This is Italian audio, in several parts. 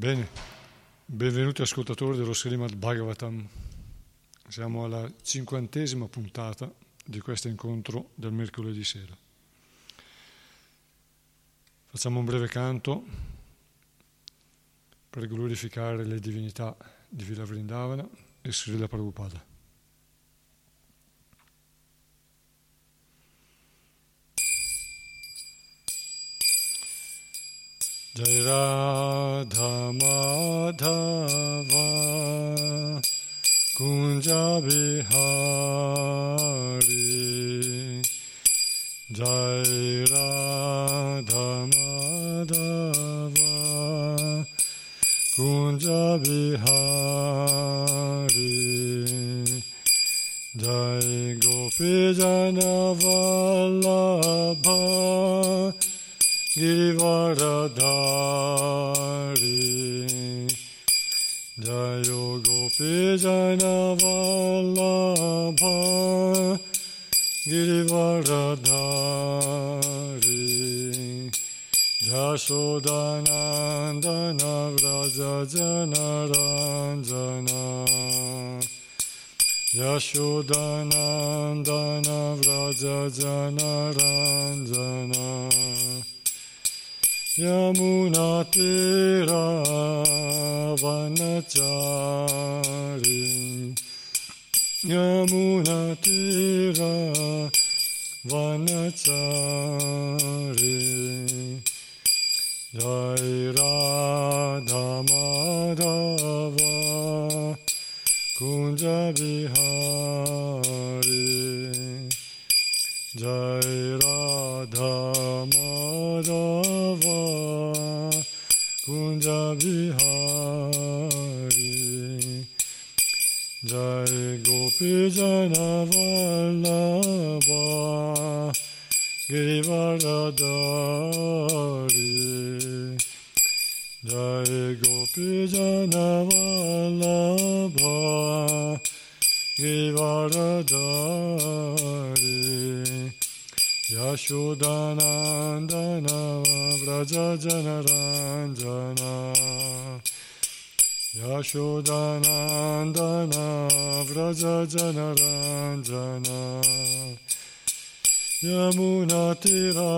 Bene, benvenuti ascoltatori dello Srimad Bhagavatam. Siamo alla cinquantesima puntata di questo incontro del mercoledì sera. Facciamo un breve canto per glorificare le divinità di Villa Vrindavana e Srila Prabhupada. Radha Madhava Kunja Bihari Jai Radha Madhava Kunja Bihari Jai Gopi Jana Givaradhari Jayo Gopi Girivaradhari Jashodanandana Vraja Janaranjana. Yashodanandana Vraja Janaranjana Yamunatira Vanachari Yamunatira Vanachari Jai Radha Madhava Kunja Bihari Jai Radha Bihari Jai Gopi Jana Vallabha. Girivaradari Jai Gopi Jana Vallabha. Girivaradari Yashodanandana Vraja Janaranjana Yamunatira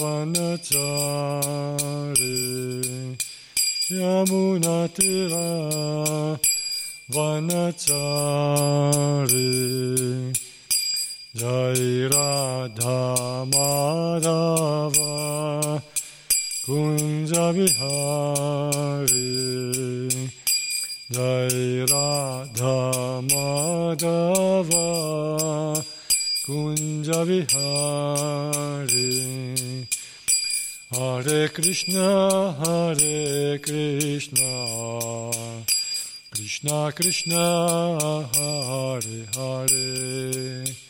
Vanachari Yamunatira Vanachari Jai Radha Madhava Kunja Bihari Jai Radha Madhava Kunja Bihari Hare Krishna Hare Krishna Krishna Krishna Hare Hare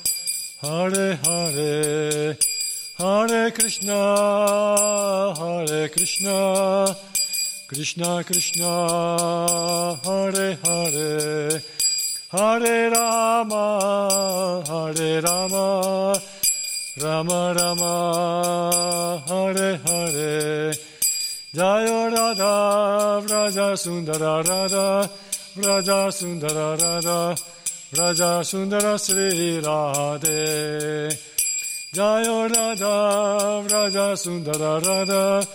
Hare Hare, Hare Krishna, Hare Krishna, Krishna Krishna Hare Hare Hare Rama Hare Rama Rama Rama Hare Hare. Jayo Radha Vraja Sundara Radha Vraja Sundara Radha Vraja Sundara Sri Radhe Jayo Radha Vraja Sundara Radha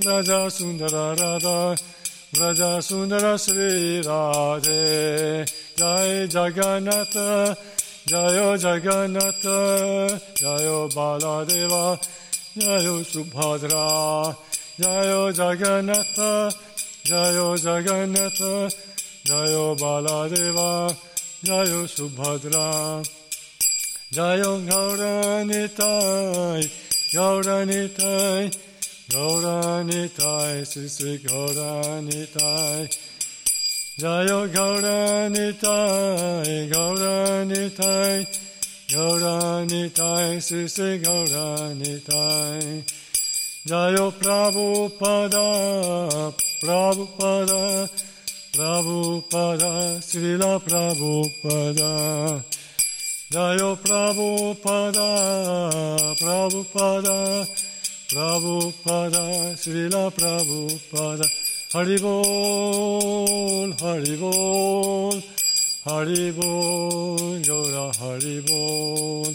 Vraja Sundara Radha Vraja Sundara Sri Radhe Jai Jagannatha Jayo Jagannatha Jayo Baladeva Jayo Subhadra Jayo Jagannatha Jayo Jagannatha Jayo Baladeva Jayo Subhadra Jayo Gauranitai Gauranitai Gauranitai Sri Sri Gauranitai Jayo Gauranitai Gauranitai Gauranitai Sri Sri Gauranitai Jayo Prabhupada Prabhupada Prabhupada Srila Prabhupada. Jayo Prabhupada Prabhupada. Prabhupada Srila Prabhupada. Haribol Haribol Haribol Gora Haribol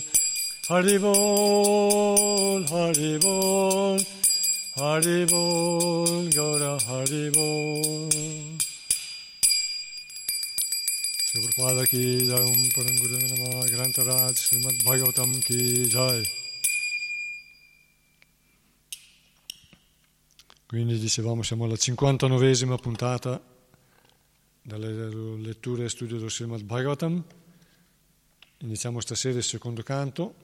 Haribol Haribol Haribol Gora Haribol Ki jai, Om Param Guru Nama, Grantaraj, Srimad Bhagavatam ki jai. Quindi dicevamo siamo alla 59esima puntata dalle letture e studio del Srimad Bhagavatam. Iniziamo stasera il secondo canto,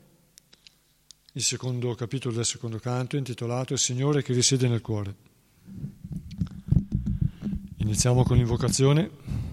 il secondo capitolo del secondo canto intitolato Il Signore che risiede nel cuore. Iniziamo con l'invocazione.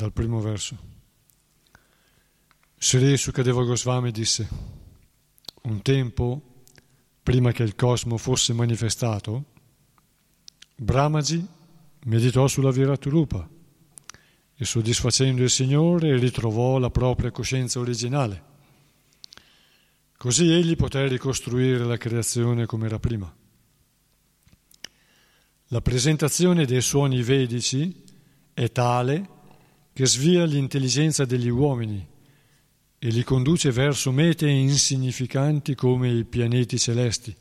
dal primo verso. Sri Sukadeva Goswami disse, un tempo, prima che il cosmo fosse manifestato, Brahmaji meditò sulla Viraturupa e soddisfacendo il Signore ritrovò la propria coscienza originale. Così egli poté ricostruire la creazione come era prima. La presentazione dei suoni vedici è tale che svia l'intelligenza degli uomini e li conduce verso mete insignificanti come i pianeti celesti.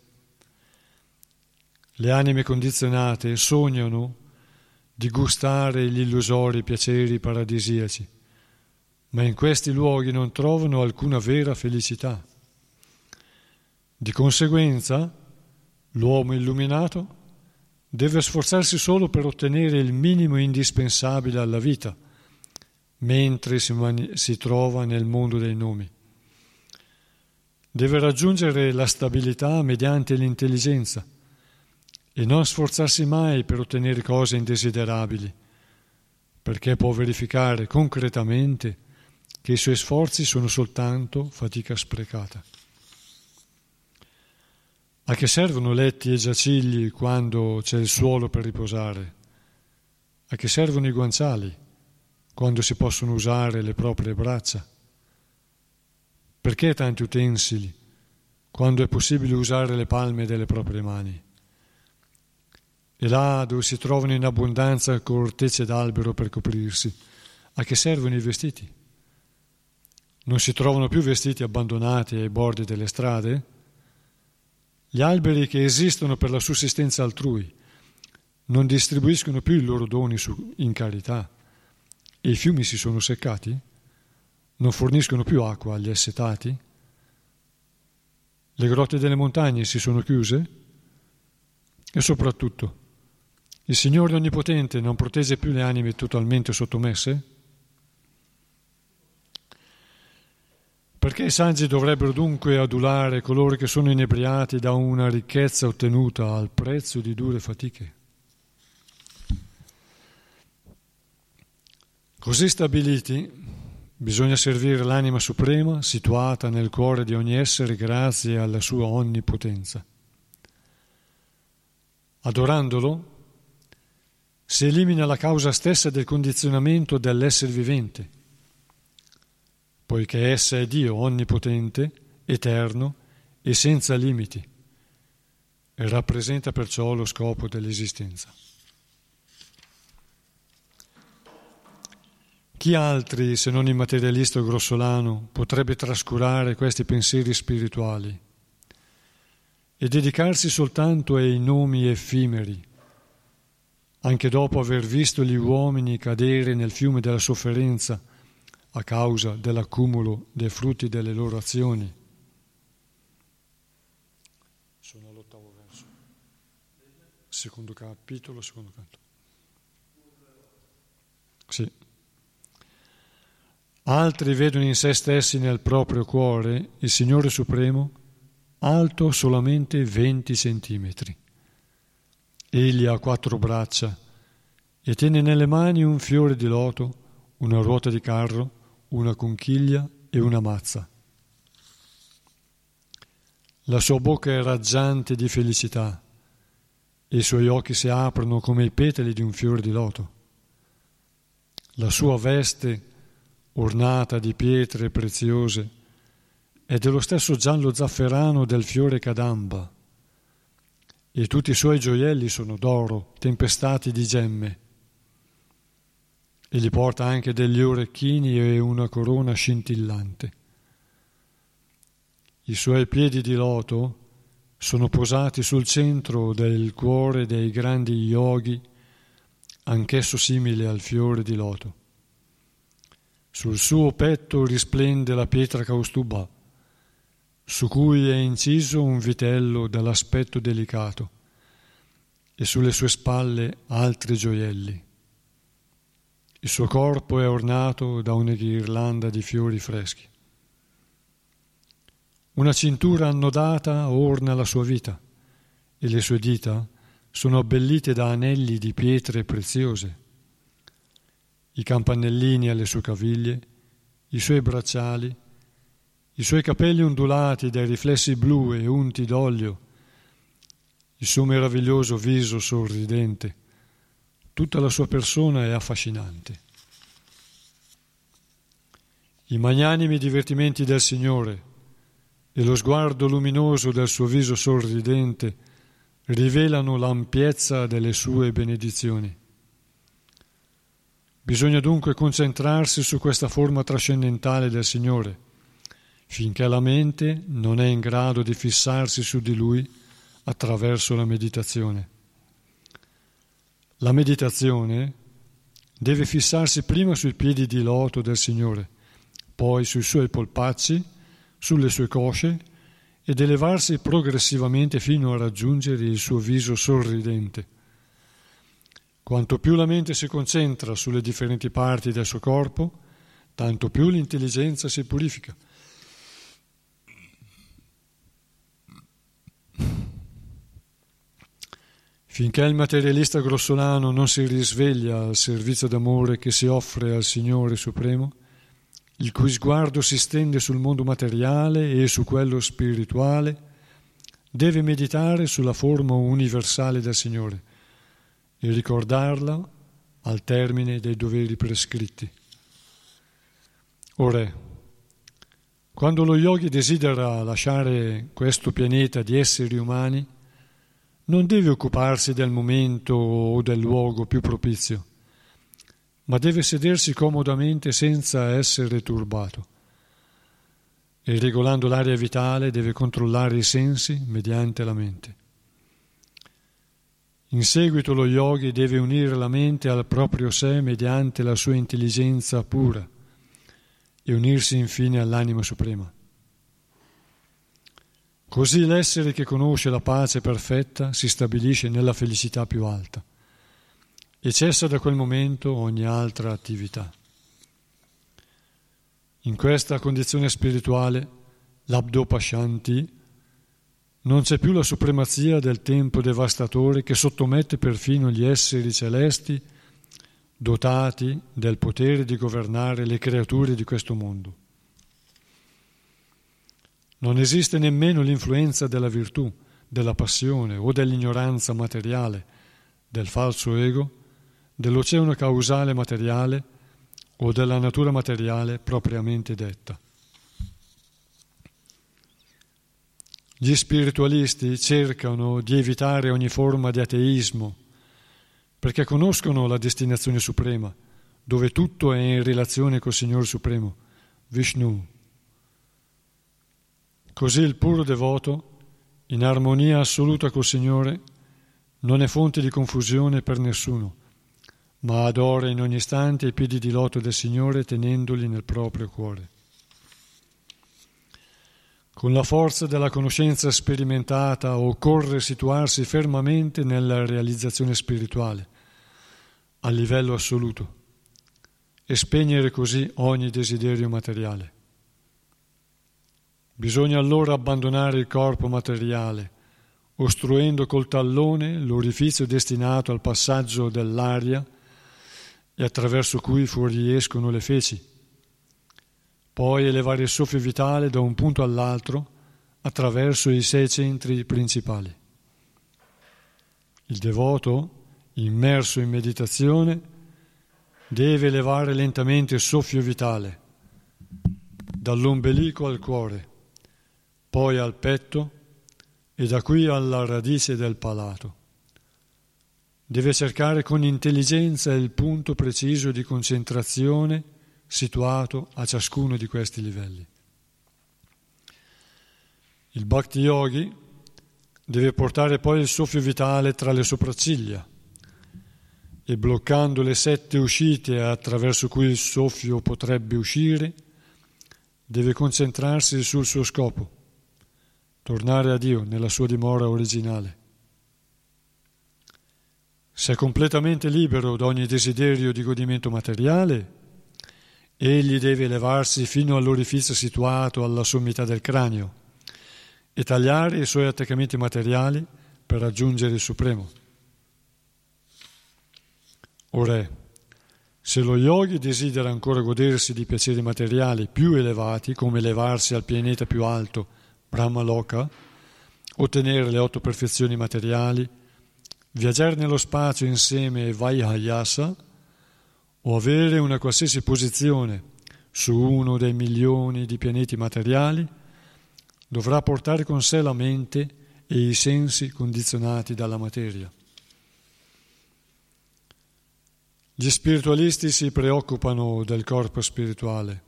Le anime condizionate sognano di gustare gli illusori piaceri paradisiaci, ma in questi luoghi non trovano alcuna vera felicità. Di conseguenza, l'uomo illuminato deve sforzarsi solo per ottenere il minimo indispensabile alla vita mentre si, mani- si trova nel mondo dei nomi. Deve raggiungere la stabilità mediante l'intelligenza e non sforzarsi mai per ottenere cose indesiderabili, perché può verificare concretamente che i suoi sforzi sono soltanto fatica sprecata. A che servono letti e giacigli quando c'è il suolo per riposare? A che servono i guanciali? Quando si possono usare le proprie braccia? Perché tanti utensili quando è possibile usare le palme delle proprie mani? E là dove si trovano in abbondanza cortecce d'albero per coprirsi, a che servono i vestiti? Non si trovano più vestiti abbandonati ai bordi delle strade? Gli alberi che esistono per la sussistenza altrui non distribuiscono più i loro doni in carità e i fiumi si sono seccati? Non forniscono più acqua agli assetati? Le grotte delle montagne si sono chiuse? E soprattutto, il Signore Onnipotente non protegge più le anime totalmente sottomesse? Perché i saggi dovrebbero dunque adulare coloro che sono inebriati da una ricchezza ottenuta al prezzo di dure fatiche? Così stabiliti, bisogna servire l'anima suprema situata nel cuore di ogni essere grazie alla sua onnipotenza. Adorandolo, si elimina la causa stessa del condizionamento dell'essere vivente, poiché essa è Dio onnipotente, eterno e senza limiti, e rappresenta perciò lo scopo dell'esistenza. Chi altri, se non il materialista grossolano, potrebbe trascurare questi pensieri spirituali e dedicarsi soltanto ai nomi effimeri, anche dopo aver visto gli uomini cadere nel fiume della sofferenza a causa dell'accumulo dei frutti delle loro azioni? Sono all'ottavo verso, secondo capitolo, secondo canto. Sì. Altri vedono in se stessi nel proprio cuore il Signore Supremo alto solamente 20 centimetri. Egli ha quattro braccia e tiene nelle mani un fiore di loto, una ruota di carro, una conchiglia e una mazza. La sua bocca è raggiante di felicità e i suoi occhi si aprono come i petali di un fiore di loto. La sua veste ornata di pietre preziose, è dello stesso giallo zafferano del fiore cadamba, e tutti i suoi gioielli sono d'oro, tempestati di gemme. E gli porta anche degli orecchini e una corona scintillante. I suoi piedi di loto sono posati sul centro del cuore dei grandi yogi, anch'esso simile al fiore di loto. Sul suo petto risplende la pietra caustuba, su cui è inciso un vitello dall'aspetto delicato, e sulle sue spalle altri gioielli. Il suo corpo è ornato da una ghirlanda di fiori freschi. Una cintura annodata orna la sua vita e le sue dita sono abbellite da anelli di pietre preziose i campanellini alle sue caviglie, i suoi bracciali, i suoi capelli ondulati dai riflessi blu e unti d'olio, il suo meraviglioso viso sorridente, tutta la sua persona è affascinante. I magnanimi divertimenti del Signore e lo sguardo luminoso del suo viso sorridente rivelano l'ampiezza delle sue benedizioni. Bisogna dunque concentrarsi su questa forma trascendentale del Signore, finché la mente non è in grado di fissarsi su di Lui attraverso la meditazione. La meditazione deve fissarsi prima sui piedi di loto del Signore, poi sui suoi polpacci, sulle sue cosce ed elevarsi progressivamente fino a raggiungere il suo viso sorridente quanto più la mente si concentra sulle differenti parti del suo corpo, tanto più l'intelligenza si purifica. Finché il materialista grossolano non si risveglia al servizio d'amore che si offre al Signore Supremo, il cui sguardo si stende sul mondo materiale e su quello spirituale, deve meditare sulla forma universale del Signore e ricordarla al termine dei doveri prescritti. Ora, quando lo yogi desidera lasciare questo pianeta di esseri umani, non deve occuparsi del momento o del luogo più propizio, ma deve sedersi comodamente senza essere turbato. E regolando l'aria vitale deve controllare i sensi mediante la mente. In seguito lo yogi deve unire la mente al proprio sé mediante la sua intelligenza pura e unirsi infine all'anima suprema. Così l'essere che conosce la pace perfetta si stabilisce nella felicità più alta e cessa da quel momento ogni altra attività. In questa condizione spirituale, l'Abdopashanti, non c'è più la supremazia del tempo devastatore che sottomette perfino gli esseri celesti dotati del potere di governare le creature di questo mondo. Non esiste nemmeno l'influenza della virtù, della passione o dell'ignoranza materiale, del falso ego, dell'oceano causale materiale o della natura materiale propriamente detta. Gli spiritualisti cercano di evitare ogni forma di ateismo perché conoscono la destinazione suprema, dove tutto è in relazione col Signore Supremo, Vishnu. Così il puro devoto, in armonia assoluta col Signore, non è fonte di confusione per nessuno, ma adora in ogni istante i piedi di loto del Signore tenendoli nel proprio cuore. Con la forza della conoscenza sperimentata occorre situarsi fermamente nella realizzazione spirituale, a livello assoluto, e spegnere così ogni desiderio materiale. Bisogna allora abbandonare il corpo materiale, ostruendo col tallone l'orifizio destinato al passaggio dell'aria e attraverso cui fuoriescono le feci, poi elevare il soffio vitale da un punto all'altro attraverso i sei centri principali. Il devoto, immerso in meditazione, deve elevare lentamente il soffio vitale dall'ombelico al cuore poi al petto e da qui alla radice del palato. Deve cercare con intelligenza il punto preciso di concentrazione situato a ciascuno di questi livelli. Il Bhakti Yogi deve portare poi il soffio vitale tra le sopracciglia e bloccando le sette uscite attraverso cui il soffio potrebbe uscire, deve concentrarsi sul suo scopo tornare a Dio nella sua dimora originale. Se è completamente libero da ogni desiderio di godimento materiale, egli deve elevarsi fino all'orifizio situato alla sommità del cranio e tagliare i suoi attaccamenti materiali per raggiungere il Supremo. O se lo yogi desidera ancora godersi di piaceri materiali più elevati, come elevarsi al pianeta più alto, Brahmaloka, ottenere le otto perfezioni materiali, viaggiare nello spazio insieme ai Vaihayasa o avere una qualsiasi posizione su uno dei milioni di pianeti materiali, dovrà portare con sé la mente e i sensi condizionati dalla materia. Gli spiritualisti si preoccupano del corpo spirituale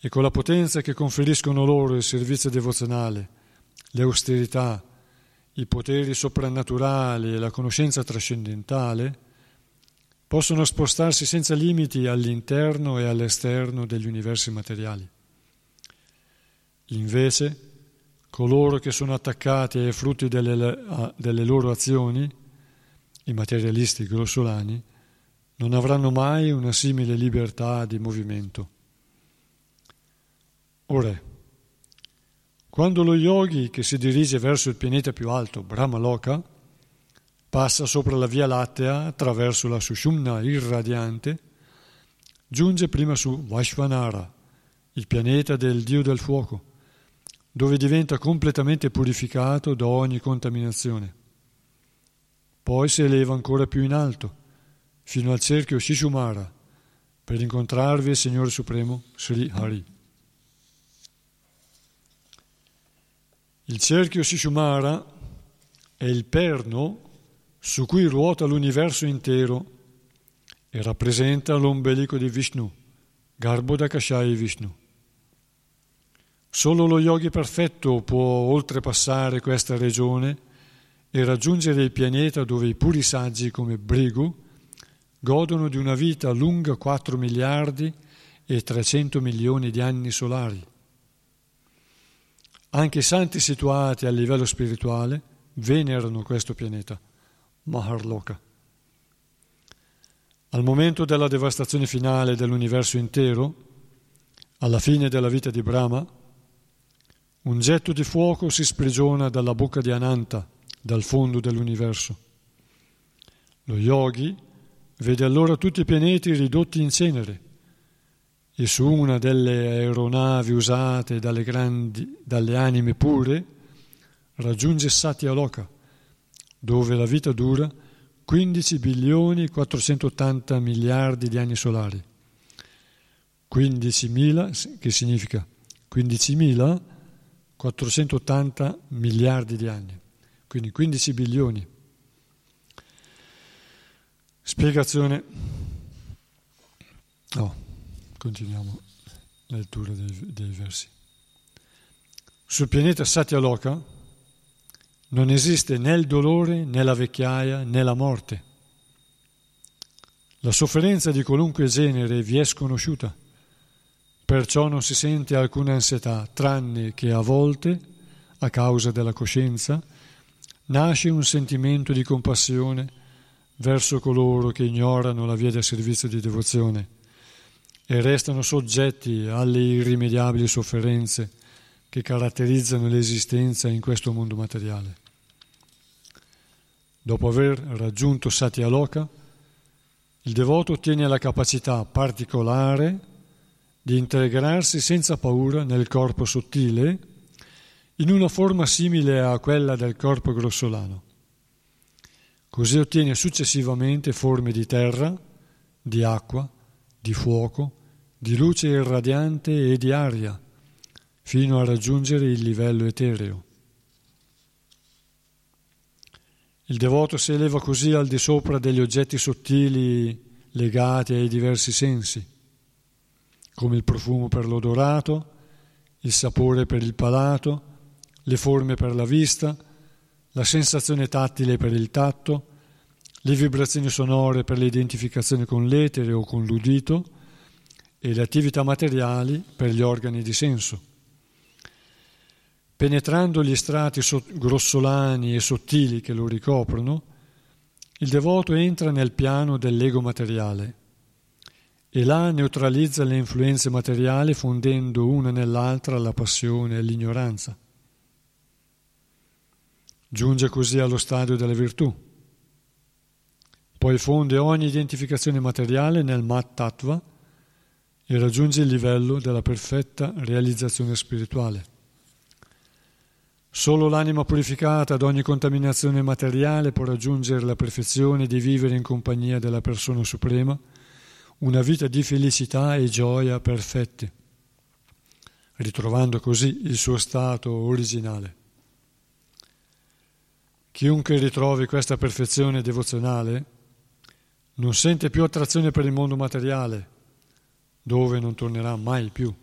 e con la potenza che conferiscono loro il servizio devozionale, le austerità, i poteri soprannaturali e la conoscenza trascendentale, possono spostarsi senza limiti all'interno e all'esterno degli universi materiali. Invece, coloro che sono attaccati ai frutti delle, delle loro azioni, i materialisti grossolani, non avranno mai una simile libertà di movimento. Ora, quando lo yogi che si dirige verso il pianeta più alto, Brahmaloka, passa sopra la Via Lattea attraverso la Sushumna irradiante, giunge prima su Vaishvanara, il pianeta del dio del fuoco, dove diventa completamente purificato da ogni contaminazione. Poi si eleva ancora più in alto, fino al cerchio Shishumara, per incontrarvi il Signore Supremo Sri Hari. Il cerchio Shishumara è il perno su cui ruota l'universo intero e rappresenta l'ombelico di Vishnu, Garbhodakashai Vishnu. Solo lo yogi perfetto può oltrepassare questa regione e raggiungere il pianeta dove i puri saggi come Brigu godono di una vita lunga 4 miliardi e 300 milioni di anni solari. Anche i santi situati a livello spirituale venerano questo pianeta, Maharloka. Al momento della devastazione finale dell'universo intero, alla fine della vita di Brahma, un getto di fuoco si sprigiona dalla bocca di Ananta, dal fondo dell'universo. Lo yogi vede allora tutti i pianeti ridotti in cenere e su una delle aeronavi usate dalle, grandi, dalle anime pure raggiunge Satya Loka, dove la vita dura 15 bilioni 480 miliardi di anni solari. 15.000, che significa 15.480 miliardi di anni, quindi 15 bilioni. Spiegazione. Oh, continuiamo la lettura dei, dei versi. Sul pianeta Satya Loka non esiste né il dolore, né la vecchiaia, né la morte. La sofferenza di qualunque genere vi è sconosciuta, perciò non si sente alcuna ansietà, tranne che a volte, a causa della coscienza, nasce un sentimento di compassione verso coloro che ignorano la via del servizio di devozione e restano soggetti alle irrimediabili sofferenze che caratterizzano l'esistenza in questo mondo materiale. Dopo aver raggiunto Satya Loka, il devoto ottiene la capacità particolare di integrarsi senza paura nel corpo sottile in una forma simile a quella del corpo grossolano. Così ottiene successivamente forme di terra, di acqua, di fuoco, di luce irradiante e di aria, fino a raggiungere il livello etereo. Il devoto si eleva così al di sopra degli oggetti sottili legati ai diversi sensi, come il profumo per l'odorato, il sapore per il palato, le forme per la vista, la sensazione tattile per il tatto, le vibrazioni sonore per l'identificazione con l'etere o con l'udito e le attività materiali per gli organi di senso. Penetrando gli strati grossolani e sottili che lo ricoprono, il devoto entra nel piano dell'ego materiale e là neutralizza le influenze materiali fondendo una nell'altra la passione e l'ignoranza. Giunge così allo stadio della virtù. Poi fonde ogni identificazione materiale nel Mat Tattva e raggiunge il livello della perfetta realizzazione spirituale. Solo l'anima purificata da ogni contaminazione materiale può raggiungere la perfezione di vivere in compagnia della persona suprema, una vita di felicità e gioia perfette, ritrovando così il suo stato originale. Chiunque ritrovi questa perfezione devozionale non sente più attrazione per il mondo materiale, dove non tornerà mai più.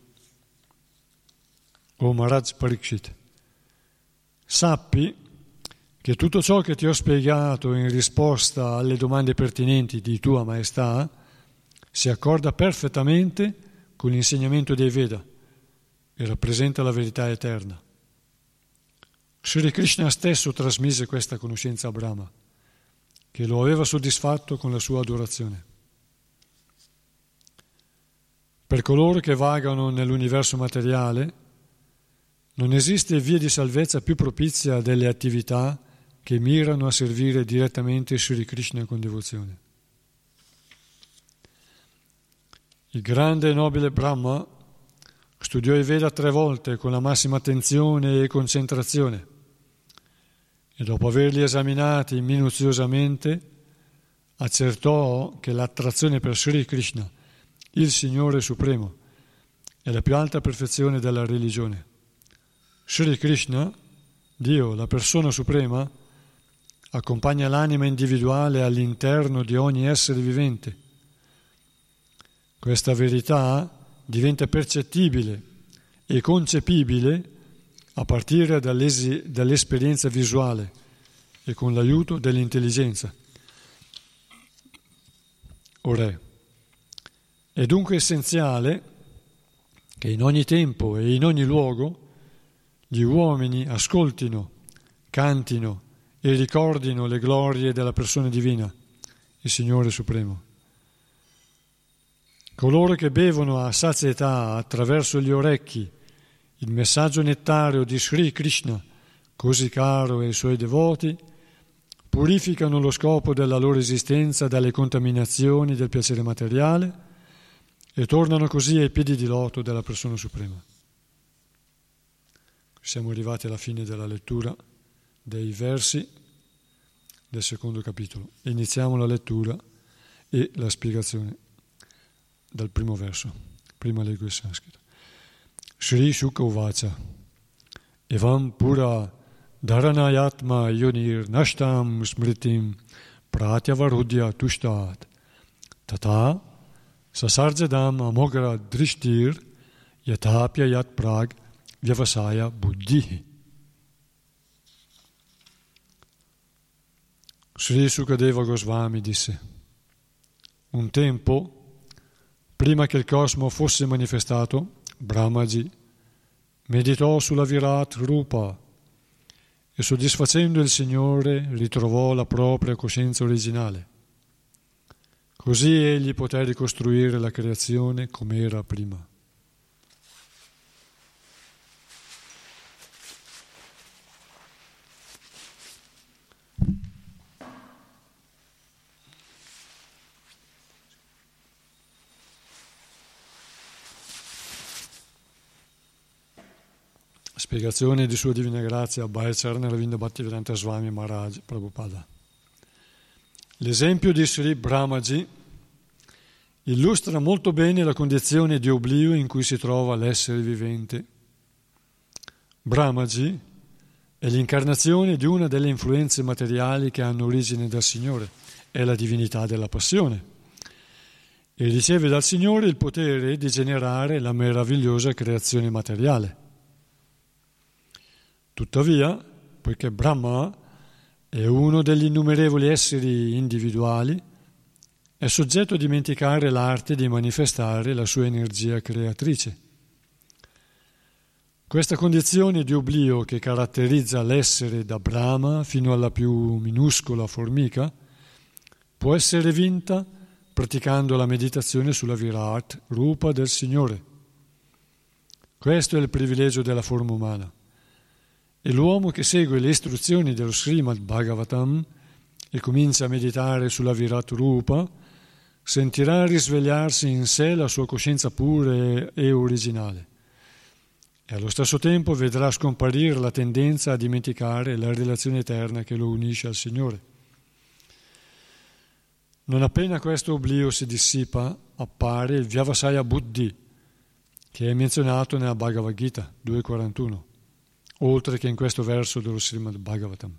O Maharaj Parikshit. Sappi che tutto ciò che ti ho spiegato in risposta alle domande pertinenti di Tua Maestà si accorda perfettamente con l'insegnamento dei Veda e rappresenta la verità eterna. Sri Krishna stesso trasmise questa conoscenza a Brahma, che lo aveva soddisfatto con la sua adorazione. Per coloro che vagano nell'universo materiale, non esiste via di salvezza più propizia delle attività che mirano a servire direttamente Sri Krishna con devozione. Il grande e nobile Brahma studiò i Veda tre volte con la massima attenzione e concentrazione e dopo averli esaminati minuziosamente accertò che l'attrazione per Sri Krishna, il Signore Supremo, è la più alta perfezione della religione. Sri Krishna, Dio, la persona suprema, accompagna l'anima individuale all'interno di ogni essere vivente. Questa verità diventa percettibile e concepibile a partire dall'esperienza visuale e con l'aiuto dell'intelligenza. Ora, è dunque essenziale che in ogni tempo e in ogni luogo gli uomini ascoltino, cantino e ricordino le glorie della persona divina, il Signore Supremo. Coloro che bevono a sazietà attraverso gli orecchi il messaggio nettario di Sri Krishna, così caro ai suoi devoti, purificano lo scopo della loro esistenza dalle contaminazioni del piacere materiale e tornano così ai piedi di loto della persona suprema. Siamo arrivati alla fine della lettura dei versi del secondo capitolo. Iniziamo la lettura e la spiegazione dal primo verso. Prima leggo il sanscrito. Sri Shuka Uvacha Evam Pura Dharanayatma Yonir Nashtam Smritim Pratyavarudya Tushtat Tata Sasarjadam Amogra Drishtir Yatapya Yat Prag Vyavasaya Buddhi. Sri Sukadeva Goswami disse, un tempo, prima che il cosmo fosse manifestato, Brahmaji meditò sulla Virat Rupa e soddisfacendo il Signore ritrovò la propria coscienza originale. Così egli poté ricostruire la creazione come era prima. Spiegazione di Sua Divina Grazia, Bhaicharna Ravinda Bhattivedanta Swami Maharaj Prabhupada. L'esempio di Sri Brahmaji illustra molto bene la condizione di oblio in cui si trova l'essere vivente. Brahmaji è l'incarnazione di una delle influenze materiali che hanno origine dal Signore, è la divinità della passione e riceve dal Signore il potere di generare la meravigliosa creazione materiale. Tuttavia, poiché Brahma è uno degli innumerevoli esseri individuali, è soggetto a dimenticare l'arte di manifestare la sua energia creatrice. Questa condizione di oblio che caratterizza l'essere da Brahma fino alla più minuscola formica può essere vinta praticando la meditazione sulla Virat, rupa del Signore. Questo è il privilegio della forma umana. E l'uomo che segue le istruzioni dello Srimad Bhagavatam e comincia a meditare sulla Virat Rupa, sentirà risvegliarsi in sé la sua coscienza pura e originale. E allo stesso tempo vedrà scomparire la tendenza a dimenticare la relazione eterna che lo unisce al Signore. Non appena questo oblio si dissipa, appare il Vyavasaya Buddhi, che è menzionato nella Bhagavad Gita 241 oltre che in questo verso dello Srimad Bhagavatam.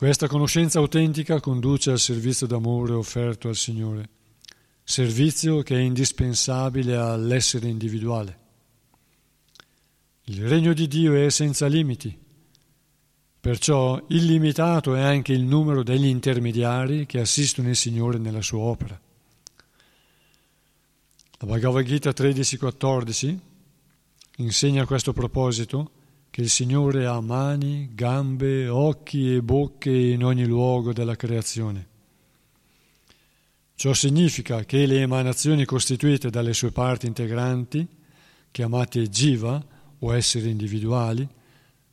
Questa conoscenza autentica conduce al servizio d'amore offerto al Signore, servizio che è indispensabile all'essere individuale. Il regno di Dio è senza limiti, perciò illimitato è anche il numero degli intermediari che assistono il Signore nella sua opera. La Bhagavad Gita 13-14 insegna a questo proposito che il Signore ha mani, gambe, occhi e bocche in ogni luogo della creazione. Ciò significa che le emanazioni costituite dalle sue parti integranti, chiamate jiva o esseri individuali,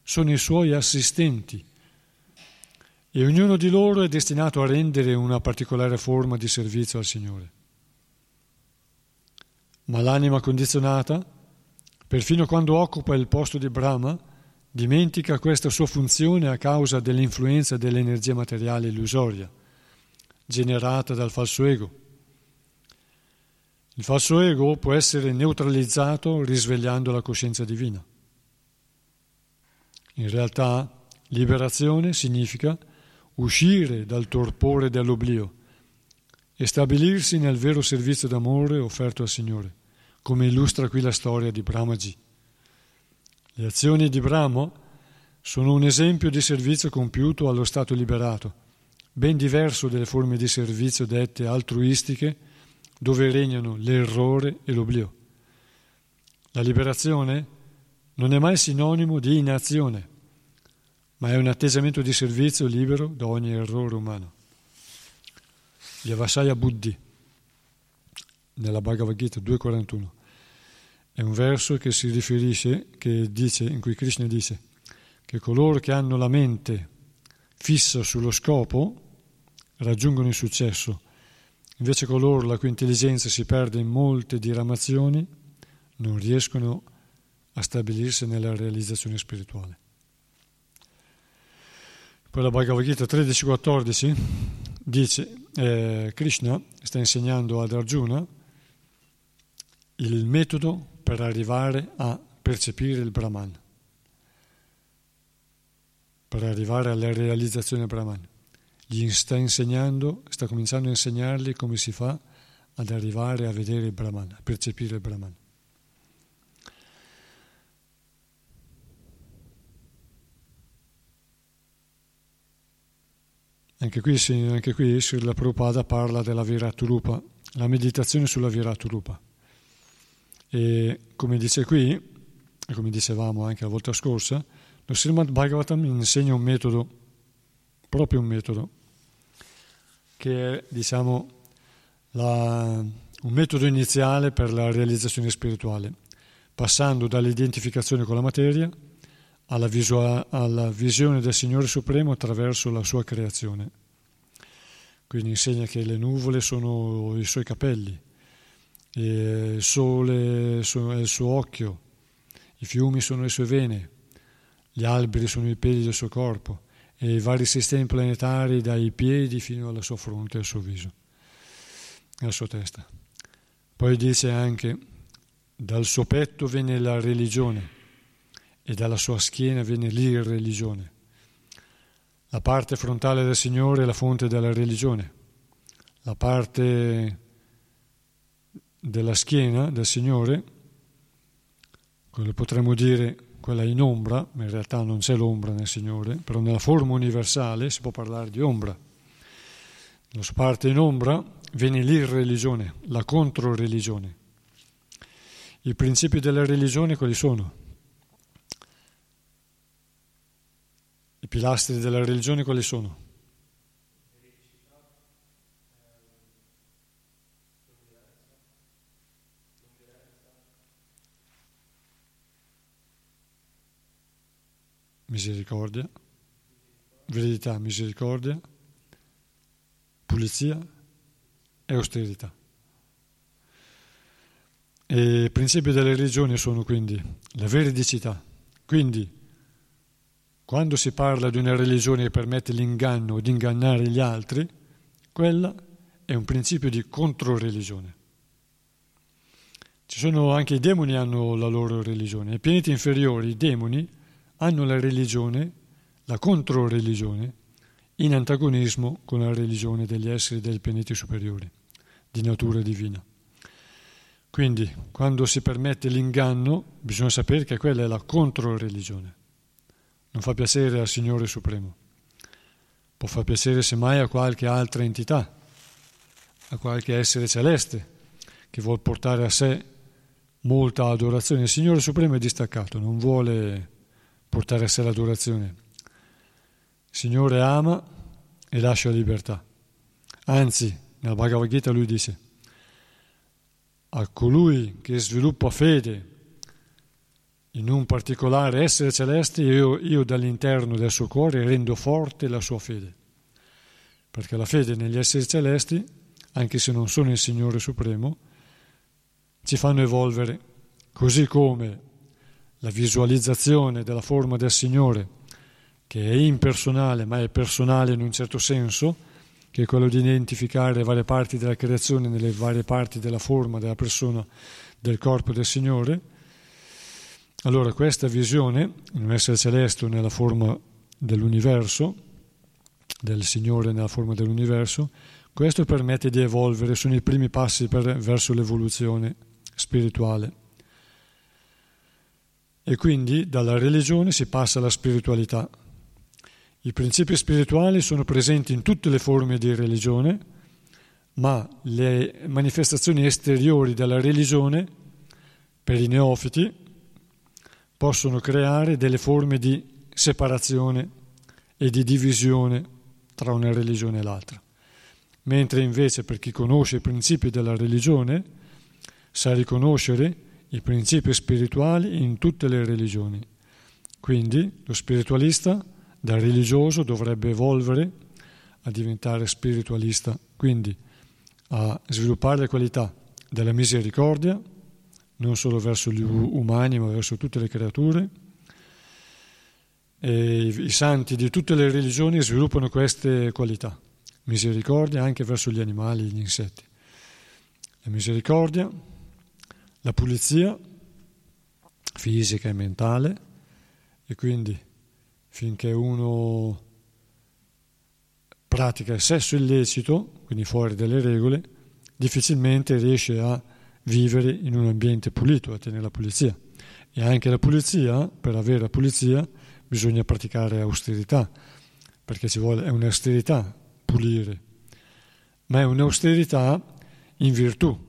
sono i suoi assistenti e ognuno di loro è destinato a rendere una particolare forma di servizio al Signore. Ma l'anima condizionata, perfino quando occupa il posto di Brahma, dimentica questa sua funzione a causa dell'influenza dell'energia materiale illusoria, generata dal falso ego. Il falso ego può essere neutralizzato risvegliando la coscienza divina. In realtà, liberazione significa uscire dal torpore dell'oblio e stabilirsi nel vero servizio d'amore offerto al Signore, come illustra qui la storia di Brahmaji. Le azioni di Brahma sono un esempio di servizio compiuto allo stato liberato, ben diverso dalle forme di servizio dette altruistiche, dove regnano l'errore e l'oblio. La liberazione non è mai sinonimo di inazione, ma è un atteggiamento di servizio libero da ogni errore umano. Yavasaya Buddhi, nella Bhagavad Gita 2.41, è un verso che si riferisce, che dice, in cui Krishna dice che coloro che hanno la mente fissa sullo scopo raggiungono il successo, invece coloro la cui intelligenza si perde in molte diramazioni non riescono a stabilirsi nella realizzazione spirituale. Poi la Bhagavad Gita 13.14 dice, eh, Krishna sta insegnando ad Arjuna il metodo per arrivare a percepire il Brahman, per arrivare alla realizzazione Brahman gli sta insegnando, sta cominciando a insegnargli come si fa ad arrivare a vedere il Brahman, a percepire il Brahman. Anche qui, anche qui Srila Prabhupada parla della Viraturupa, la meditazione sulla Viraturupa. E come dice qui, e come dicevamo anche la volta scorsa, lo Srimad Bhagavatam insegna un metodo, proprio un metodo, che è diciamo, la, un metodo iniziale per la realizzazione spirituale, passando dall'identificazione con la materia alla, visua, alla visione del Signore Supremo attraverso la sua creazione. Quindi insegna che le nuvole sono i suoi capelli, il sole è il suo occhio, i fiumi sono le sue vene, gli alberi sono i peli del suo corpo, e i vari sistemi planetari dai piedi fino alla sua fronte, al suo viso, alla sua testa. Poi dice anche, dal suo petto viene la religione e dalla sua schiena viene l'irreligione. La parte frontale del Signore è la fonte della religione, la parte della schiena del Signore, quello potremmo dire quella in ombra, ma in realtà non c'è l'ombra nel Signore, però nella forma universale si può parlare di ombra. Nella sua parte in ombra viene l'irreligione, la controreligione. I principi della religione quali sono? I pilastri della religione quali sono? Misericordia, verità, misericordia, pulizia e austerità. E I principi delle religioni sono quindi la veridicità, quindi quando si parla di una religione che permette l'inganno di ingannare gli altri, quella è un principio di controreligione. Ci sono anche i demoni hanno la loro religione, i pianeti inferiori, i demoni, hanno la religione, la controreligione, in antagonismo con la religione degli esseri dei pianeti superiori, di natura divina. Quindi, quando si permette l'inganno, bisogna sapere che quella è la controreligione. Non fa piacere al Signore Supremo. Può far piacere semmai a qualche altra entità, a qualche essere celeste, che vuole portare a sé molta adorazione. Il Signore Supremo è distaccato, non vuole portare a sé l'adorazione. Il Signore ama e lascia libertà. Anzi, nella Bhagavad Gita lui dice, a colui che sviluppa fede in un particolare essere celeste, io, io dall'interno del suo cuore rendo forte la sua fede. Perché la fede negli esseri celesti, anche se non sono il Signore Supremo, ci fanno evolvere, così come la visualizzazione della forma del Signore, che è impersonale ma è personale in un certo senso, che è quello di identificare le varie parti della creazione nelle varie parti della forma della persona, del corpo del Signore, allora questa visione, in un essere celeste nella forma dell'universo, del Signore nella forma dell'universo, questo permette di evolvere, sono i primi passi per, verso l'evoluzione spirituale. E quindi dalla religione si passa alla spiritualità. I principi spirituali sono presenti in tutte le forme di religione, ma le manifestazioni esteriori della religione per i neofiti possono creare delle forme di separazione e di divisione tra una religione e l'altra, mentre invece per chi conosce i principi della religione sa riconoscere i principi spirituali in tutte le religioni. Quindi lo spiritualista da religioso dovrebbe evolvere a diventare spiritualista, quindi a sviluppare le qualità della misericordia, non solo verso gli umani ma verso tutte le creature. E I santi di tutte le religioni sviluppano queste qualità, misericordia anche verso gli animali e gli insetti. La misericordia, la pulizia fisica e mentale e quindi finché uno pratica il sesso illecito, quindi fuori dalle regole, difficilmente riesce a vivere in un ambiente pulito, a tenere la pulizia. E anche la pulizia, per avere la pulizia, bisogna praticare austerità, perché ci vuole, è un'austerità pulire, ma è un'austerità in virtù.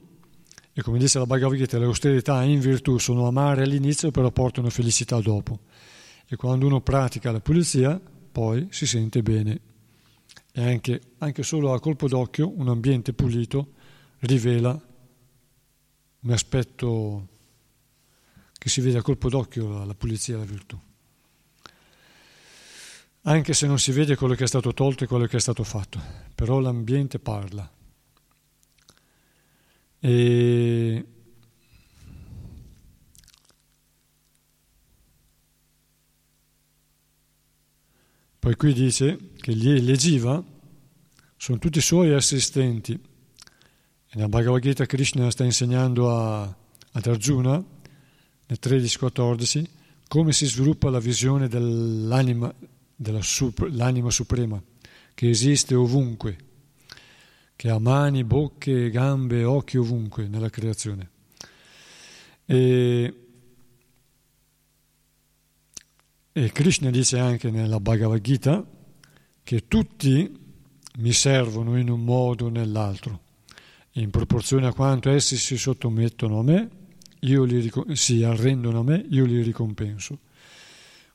E come dice la Bhagavad Gita, le austerità in virtù sono amare all'inizio, però portano felicità dopo. E quando uno pratica la pulizia, poi si sente bene. E anche, anche solo a colpo d'occhio un ambiente pulito rivela un aspetto che si vede a colpo d'occhio la pulizia e la virtù. Anche se non si vede quello che è stato tolto e quello che è stato fatto, però l'ambiente parla. E poi qui dice che gli Jiva sono tutti suoi assistenti. E nella Bhagavad Gita Krishna sta insegnando a, ad Arjuna, nel 13-14, come si sviluppa la visione dell'anima, della super, suprema, che esiste ovunque, che ha mani, bocche, gambe, occhi ovunque nella creazione. E, e Krishna dice anche nella Bhagavad Gita che tutti mi servono in un modo o nell'altro in proporzione a quanto essi si sottomettono a me, li, si arrendono a me, io li ricompenso.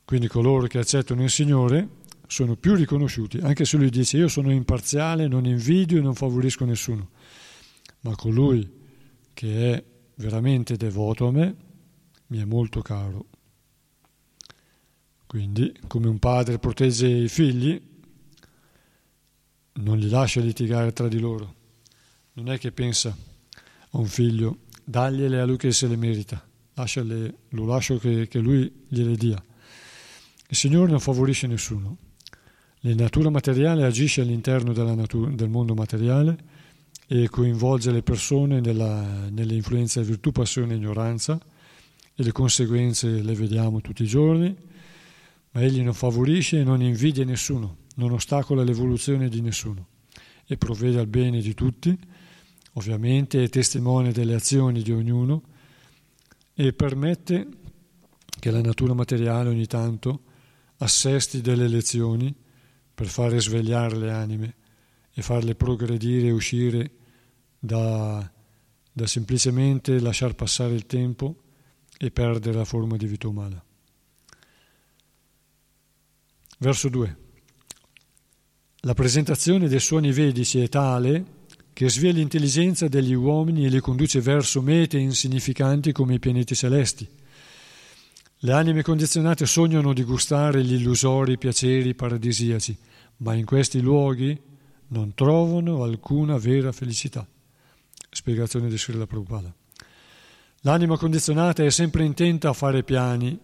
Quindi coloro che accettano il Signore sono più riconosciuti, anche se lui dice io sono imparziale, non invidio e non favorisco nessuno, ma colui che è veramente devoto a me mi è molto caro. Quindi, come un padre protegge i figli, non li lascia litigare tra di loro non è che pensa a un figlio, dagliele a lui che se le merita, lasciale, lo lascio che, che lui gliele dia. Il Signore non favorisce nessuno. La natura materiale agisce all'interno natura, del mondo materiale e coinvolge le persone nella, nelle influenze virtù, passione e ignoranza e le conseguenze le vediamo tutti i giorni, ma egli non favorisce e non invidia nessuno, non ostacola l'evoluzione di nessuno e provvede al bene di tutti ovviamente è testimone delle azioni di ognuno e permette che la natura materiale ogni tanto assesti delle lezioni per fare svegliare le anime e farle progredire e uscire da, da semplicemente lasciar passare il tempo e perdere la forma di vita umana. Verso 2. La presentazione dei suoni vedici è tale che svia l'intelligenza degli uomini e li conduce verso mete insignificanti come i pianeti celesti. Le anime condizionate sognano di gustare gli illusori piaceri paradisiaci, ma in questi luoghi non trovano alcuna vera felicità. Spiegazione di Srila Prabhupada. L'anima condizionata è sempre intenta a fare piani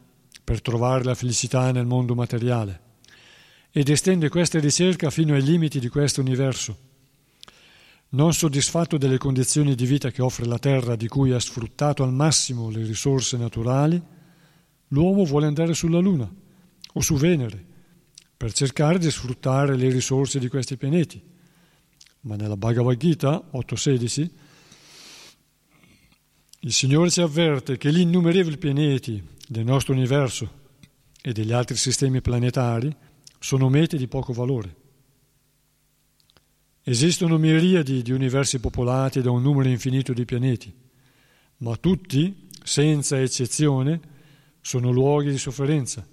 per trovare la felicità nel mondo materiale ed estende questa ricerca fino ai limiti di questo universo non soddisfatto delle condizioni di vita che offre la Terra, di cui ha sfruttato al massimo le risorse naturali, l'uomo vuole andare sulla Luna o su Venere per cercare di sfruttare le risorse di questi pianeti. Ma nella Bhagavad Gita 8.16 il Signore ci avverte che gli innumerevoli pianeti del nostro universo e degli altri sistemi planetari sono mete di poco valore Esistono miriadi di universi popolati da un numero infinito di pianeti, ma tutti senza eccezione, sono luoghi di sofferenza,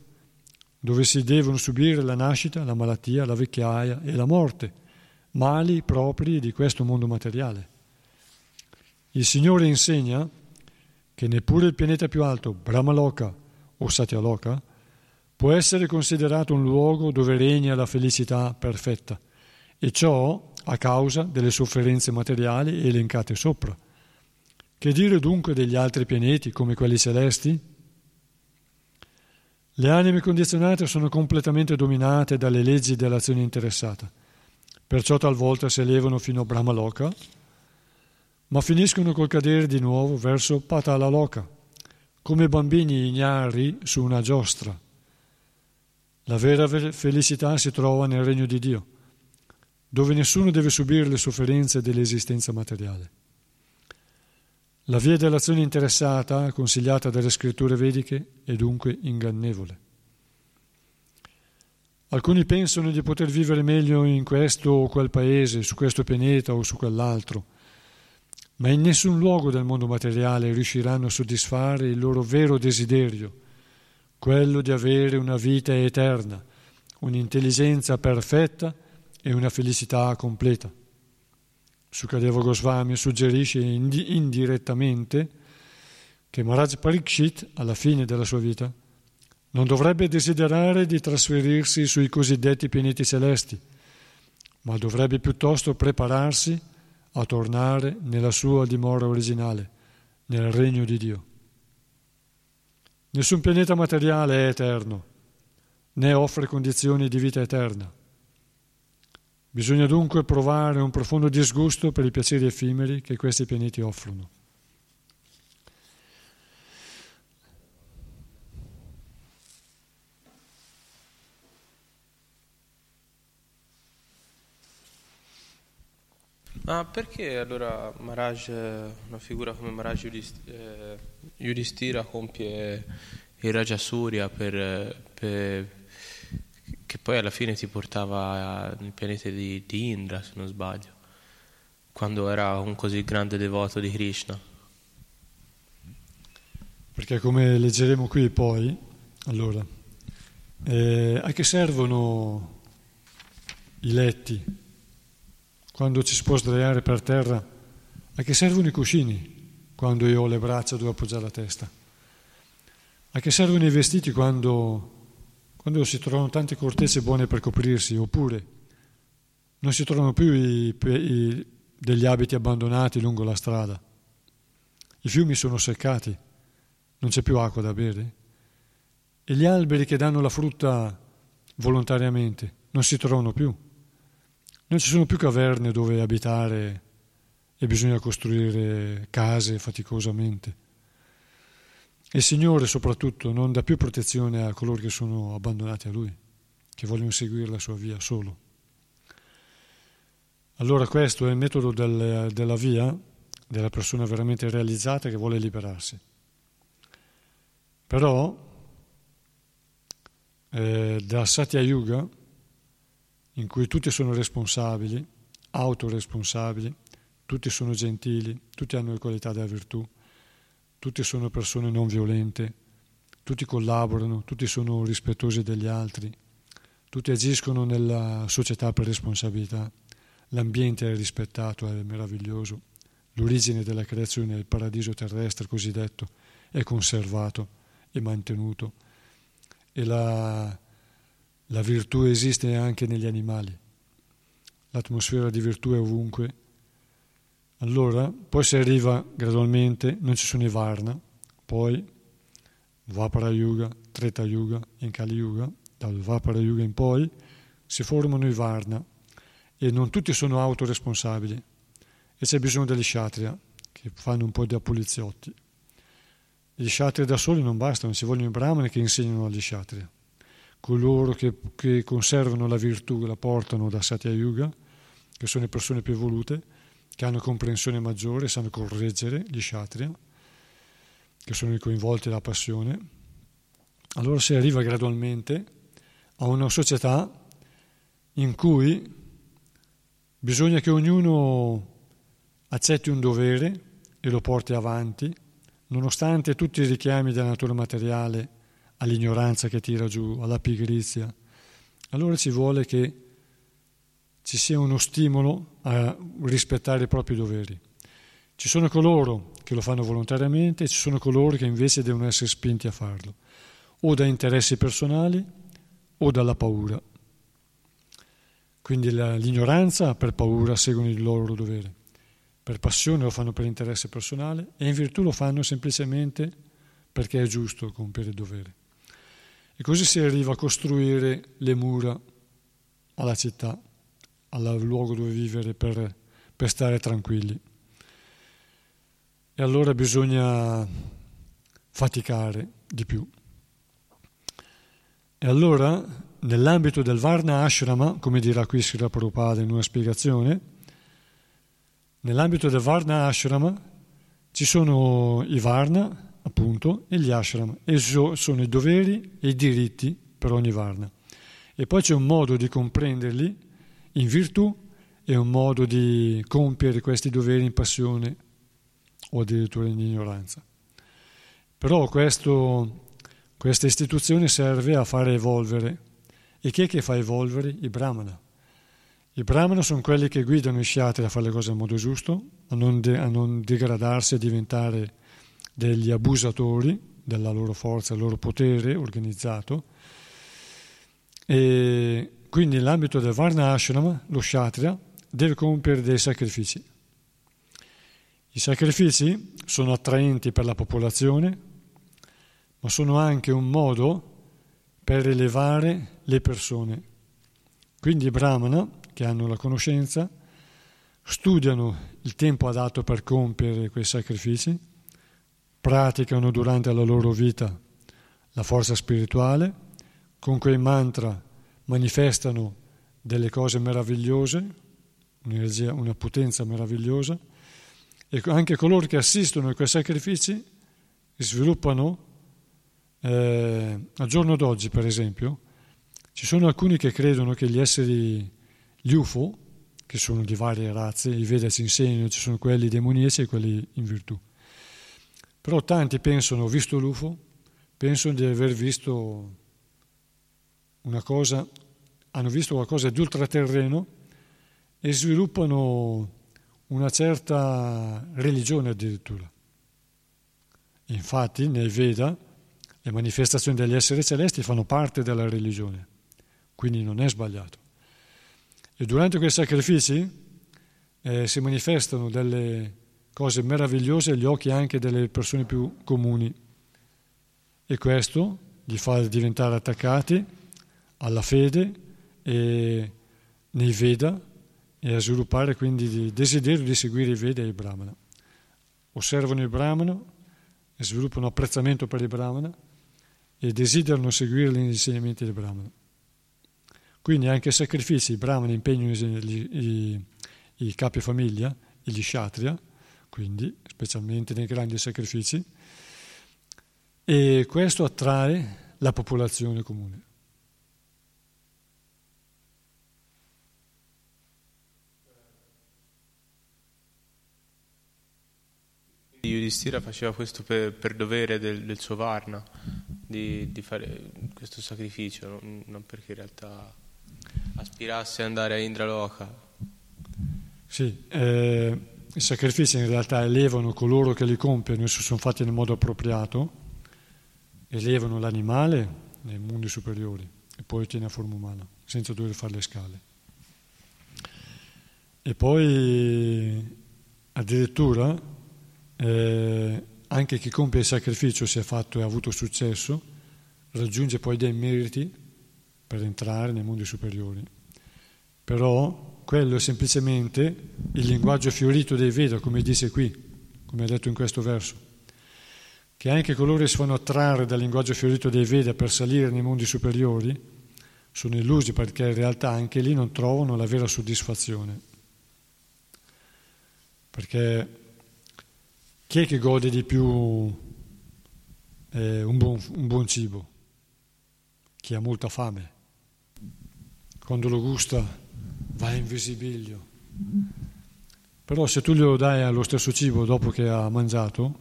dove si devono subire la nascita, la malattia, la vecchiaia e la morte, mali propri di questo mondo materiale. Il Signore insegna che neppure il pianeta più alto, Brahmaloka o Satyaloka, può essere considerato un luogo dove regna la felicità perfetta, e ciò a causa delle sofferenze materiali elencate sopra. Che dire dunque degli altri pianeti come quelli celesti? Le anime condizionate sono completamente dominate dalle leggi dell'azione interessata, perciò talvolta si elevano fino a Brahmaloka, ma finiscono col cadere di nuovo verso Patalaloka, come bambini ignari su una giostra. La vera felicità si trova nel regno di Dio, dove nessuno deve subire le sofferenze dell'esistenza materiale. La via dell'azione interessata, consigliata dalle scritture vediche, è dunque ingannevole. Alcuni pensano di poter vivere meglio in questo o quel paese, su questo pianeta o su quell'altro, ma in nessun luogo del mondo materiale riusciranno a soddisfare il loro vero desiderio, quello di avere una vita eterna, un'intelligenza perfetta e una felicità completa. Sukadeva Goswami suggerisce indirettamente che Maharaj Parikshit, alla fine della sua vita, non dovrebbe desiderare di trasferirsi sui cosiddetti pianeti celesti, ma dovrebbe piuttosto prepararsi a tornare nella sua dimora originale, nel regno di Dio. Nessun pianeta materiale è eterno, né offre condizioni di vita eterna. Bisogna dunque provare un profondo disgusto per i piaceri effimeri che questi pianeti offrono. Ma perché allora Maharaj, una figura come Maharaj Yudhishthira compie il Raja Surya per, per, che poi alla fine ti portava nel pianeta di, di Indra, se non sbaglio, quando era un così grande devoto di Krishna? Perché come leggeremo qui poi, allora, eh, a che servono i letti? quando ci si può sdraiare per terra, a che servono i cuscini quando io ho le braccia dove appoggiare la testa? A che servono i vestiti quando, quando si trovano tante cortecce buone per coprirsi? Oppure non si trovano più i, i, degli abiti abbandonati lungo la strada? I fiumi sono seccati, non c'è più acqua da bere? E gli alberi che danno la frutta volontariamente non si trovano più? Non ci sono più caverne dove abitare e bisogna costruire case faticosamente. Il Signore soprattutto non dà più protezione a coloro che sono abbandonati a Lui, che vogliono seguire la sua via solo. Allora questo è il metodo del, della via della persona veramente realizzata che vuole liberarsi. Però eh, da Satya Yuga in cui tutti sono responsabili, autoresponsabili, tutti sono gentili, tutti hanno le qualità della virtù, tutti sono persone non violente, tutti collaborano, tutti sono rispettosi degli altri, tutti agiscono nella società per responsabilità, l'ambiente è rispettato, è meraviglioso, l'origine della creazione, il paradiso terrestre cosiddetto, è conservato e mantenuto. E la la virtù esiste anche negli animali, l'atmosfera di virtù è ovunque. Allora, poi si arriva gradualmente, non ci sono i Varna, poi Vapara Yuga, Treta Yuga e Kali Yuga, dal Vapara Yuga in poi si formano i Varna e non tutti sono autoresponsabili e c'è bisogno degli Kshatriya che fanno un po' da poliziotti. Gli Kshatriya da soli non bastano, ci vogliono i Brahmani che insegnano agli Kshatriya coloro che, che conservano la virtù la portano da Satya Yuga, che sono le persone più evolute, che hanno comprensione maggiore, sanno correggere gli Kshatriya, che sono i coinvolti dalla passione. Allora si arriva gradualmente a una società in cui bisogna che ognuno accetti un dovere e lo porti avanti, nonostante tutti i richiami della natura materiale all'ignoranza che tira giù, alla pigrizia, allora ci vuole che ci sia uno stimolo a rispettare i propri doveri. Ci sono coloro che lo fanno volontariamente e ci sono coloro che invece devono essere spinti a farlo, o da interessi personali o dalla paura. Quindi la, l'ignoranza per paura seguono il loro dovere, per passione lo fanno per interesse personale e in virtù lo fanno semplicemente perché è giusto compiere il dovere. E così si arriva a costruire le mura alla città, al luogo dove vivere per, per stare tranquilli. E allora bisogna faticare di più. E allora, nell'ambito del Varna Ashrama, come dirà qui Srila Prabhupada in una spiegazione, nell'ambito del Varna Ashrama ci sono i Varna, appunto, e gli Ashrama, e sono i doveri e i diritti per ogni Varna. E poi c'è un modo di comprenderli in virtù e un modo di compiere questi doveri in passione o addirittura in ignoranza. Però questo questa istituzione serve a fare evolvere. E chi è che fa evolvere? I brahmana. I brahmana sono quelli che guidano i sciatri a fare le cose in modo giusto, a non, de- a non degradarsi, a diventare degli abusatori della loro forza, del loro potere organizzato. E quindi nell'ambito del Varna Ashrama, lo kshatriya deve compiere dei sacrifici. I sacrifici sono attraenti per la popolazione, ma sono anche un modo per elevare le persone. Quindi i brahmana, che hanno la conoscenza, studiano il tempo adatto per compiere quei sacrifici, praticano durante la loro vita la forza spirituale, con quei mantra manifestano delle cose meravigliose, un'energia, una potenza meravigliosa, e anche coloro che assistono a quei sacrifici sviluppano eh, al giorno d'oggi, per esempio, ci sono alcuni che credono che gli esseri, gli UFO, che sono di varie razze, i Veda ci insegnano, ci sono quelli demoniaci e quelli in virtù. Però tanti pensano, visto l'UFO, pensano di aver visto una cosa, hanno visto qualcosa di ultraterreno e sviluppano una certa religione addirittura. Infatti nei Veda le manifestazioni degli esseri celesti fanno parte della religione, quindi non è sbagliato. E durante quei sacrifici eh, si manifestano delle cose meravigliose agli occhi anche delle persone più comuni e questo li fa diventare attaccati alla fede e nei Veda e a sviluppare quindi il desiderio di seguire i Veda e i Brahmana. Osservano il Brahmana e sviluppano apprezzamento per il Brahmana e desiderano seguire gli insegnamenti del Brahmana. Quindi anche i sacrifici, i Brahmani impegnano i, i, i capi famiglia, gli kshatriya, quindi specialmente nei grandi sacrifici, e questo attrae la popolazione comune. Yudhishthira faceva questo per, per dovere del, del, suo Varna, di, di, fare questo sacrificio, non, non, perché in realtà aspirasse ad andare a Indraloka. Sì, eh, i sacrifici in realtà elevano coloro che li compiono se sono fatti nel modo appropriato, elevano l'animale nei mondi superiori e poi ottiene a forma umana, senza dover fare le scale. E poi addirittura eh, anche chi compie il sacrificio, si è fatto e ha avuto successo, raggiunge poi dei meriti per entrare nei mondi superiori. Però quello è semplicemente il linguaggio fiorito dei Veda, come dice qui, come ha detto in questo verso, che anche coloro che si fanno attrarre dal linguaggio fiorito dei Veda per salire nei mondi superiori sono illusi perché in realtà anche lì non trovano la vera soddisfazione. Perché chi è che gode di più eh, un, buon, un buon cibo? Chi ha molta fame. Quando lo gusta va in visibilio. Però se tu glielo dai allo stesso cibo dopo che ha mangiato,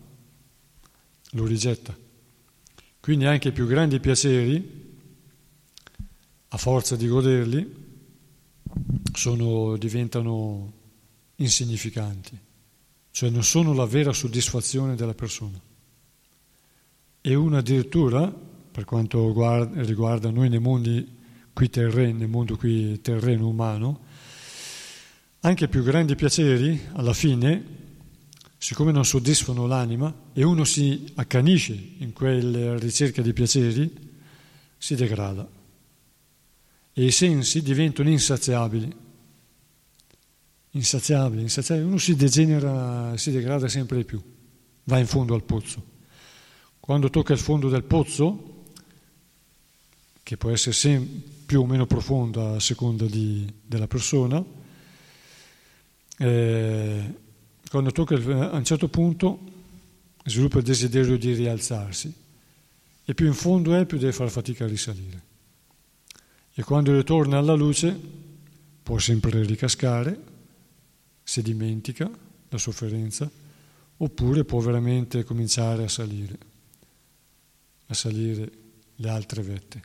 lo rigetta. Quindi anche i più grandi piaceri, a forza di goderli, sono, diventano insignificanti, cioè non sono la vera soddisfazione della persona. E uno addirittura, per quanto guarda, riguarda noi nei mondi qui terreni, nel mondo qui terreno umano, anche più grandi piaceri, alla fine, siccome non soddisfano l'anima e uno si accanisce in quella ricerca di piaceri, si degrada e i sensi diventano insaziabili. Insaziabili, insaziabili. Uno si degenera, si degrada sempre di più, va in fondo al pozzo. Quando tocca il fondo del pozzo, che può essere sem- più o meno profonda a seconda di, della persona, eh, quando tocca il, a un certo punto sviluppa il desiderio di rialzarsi e più in fondo è, più deve fare fatica a risalire. E quando ritorna alla luce può sempre ricascare, se dimentica la sofferenza, oppure può veramente cominciare a salire a salire le altre vette.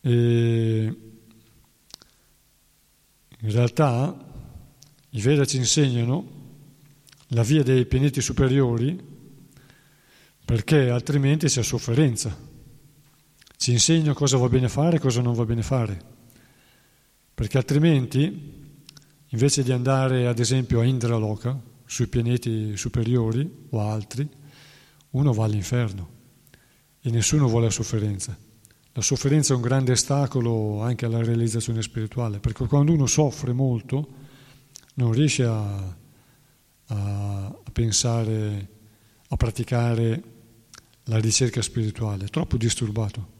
E in realtà i Veda ci insegnano la via dei pianeti superiori perché altrimenti c'è sofferenza. Ci insegnano cosa va bene fare e cosa non va bene fare. Perché altrimenti, invece di andare ad esempio a Indraloka, sui pianeti superiori o altri, uno va all'inferno e nessuno vuole la sofferenza. La sofferenza è un grande ostacolo anche alla realizzazione spirituale, perché quando uno soffre molto non riesce a, a, pensare, a praticare la ricerca spirituale, è troppo disturbato.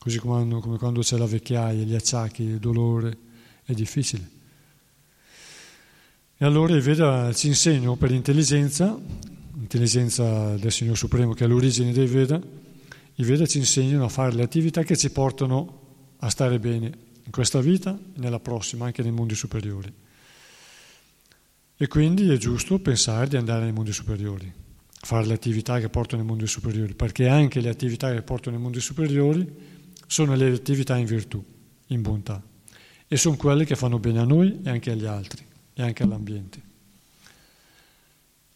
Così come, come quando c'è la vecchiaia, gli acciacchi, il dolore, è difficile. E allora il Veda ci insegna per intelligenza intelligenza del Signore Supremo che è l'origine dei Veda, i Veda ci insegnano a fare le attività che ci portano a stare bene in questa vita e nella prossima, anche nei mondi superiori. E quindi è giusto pensare di andare nei mondi superiori, fare le attività che portano nei mondi superiori, perché anche le attività che portano nei mondi superiori sono le attività in virtù, in bontà, e sono quelle che fanno bene a noi e anche agli altri, e anche all'ambiente.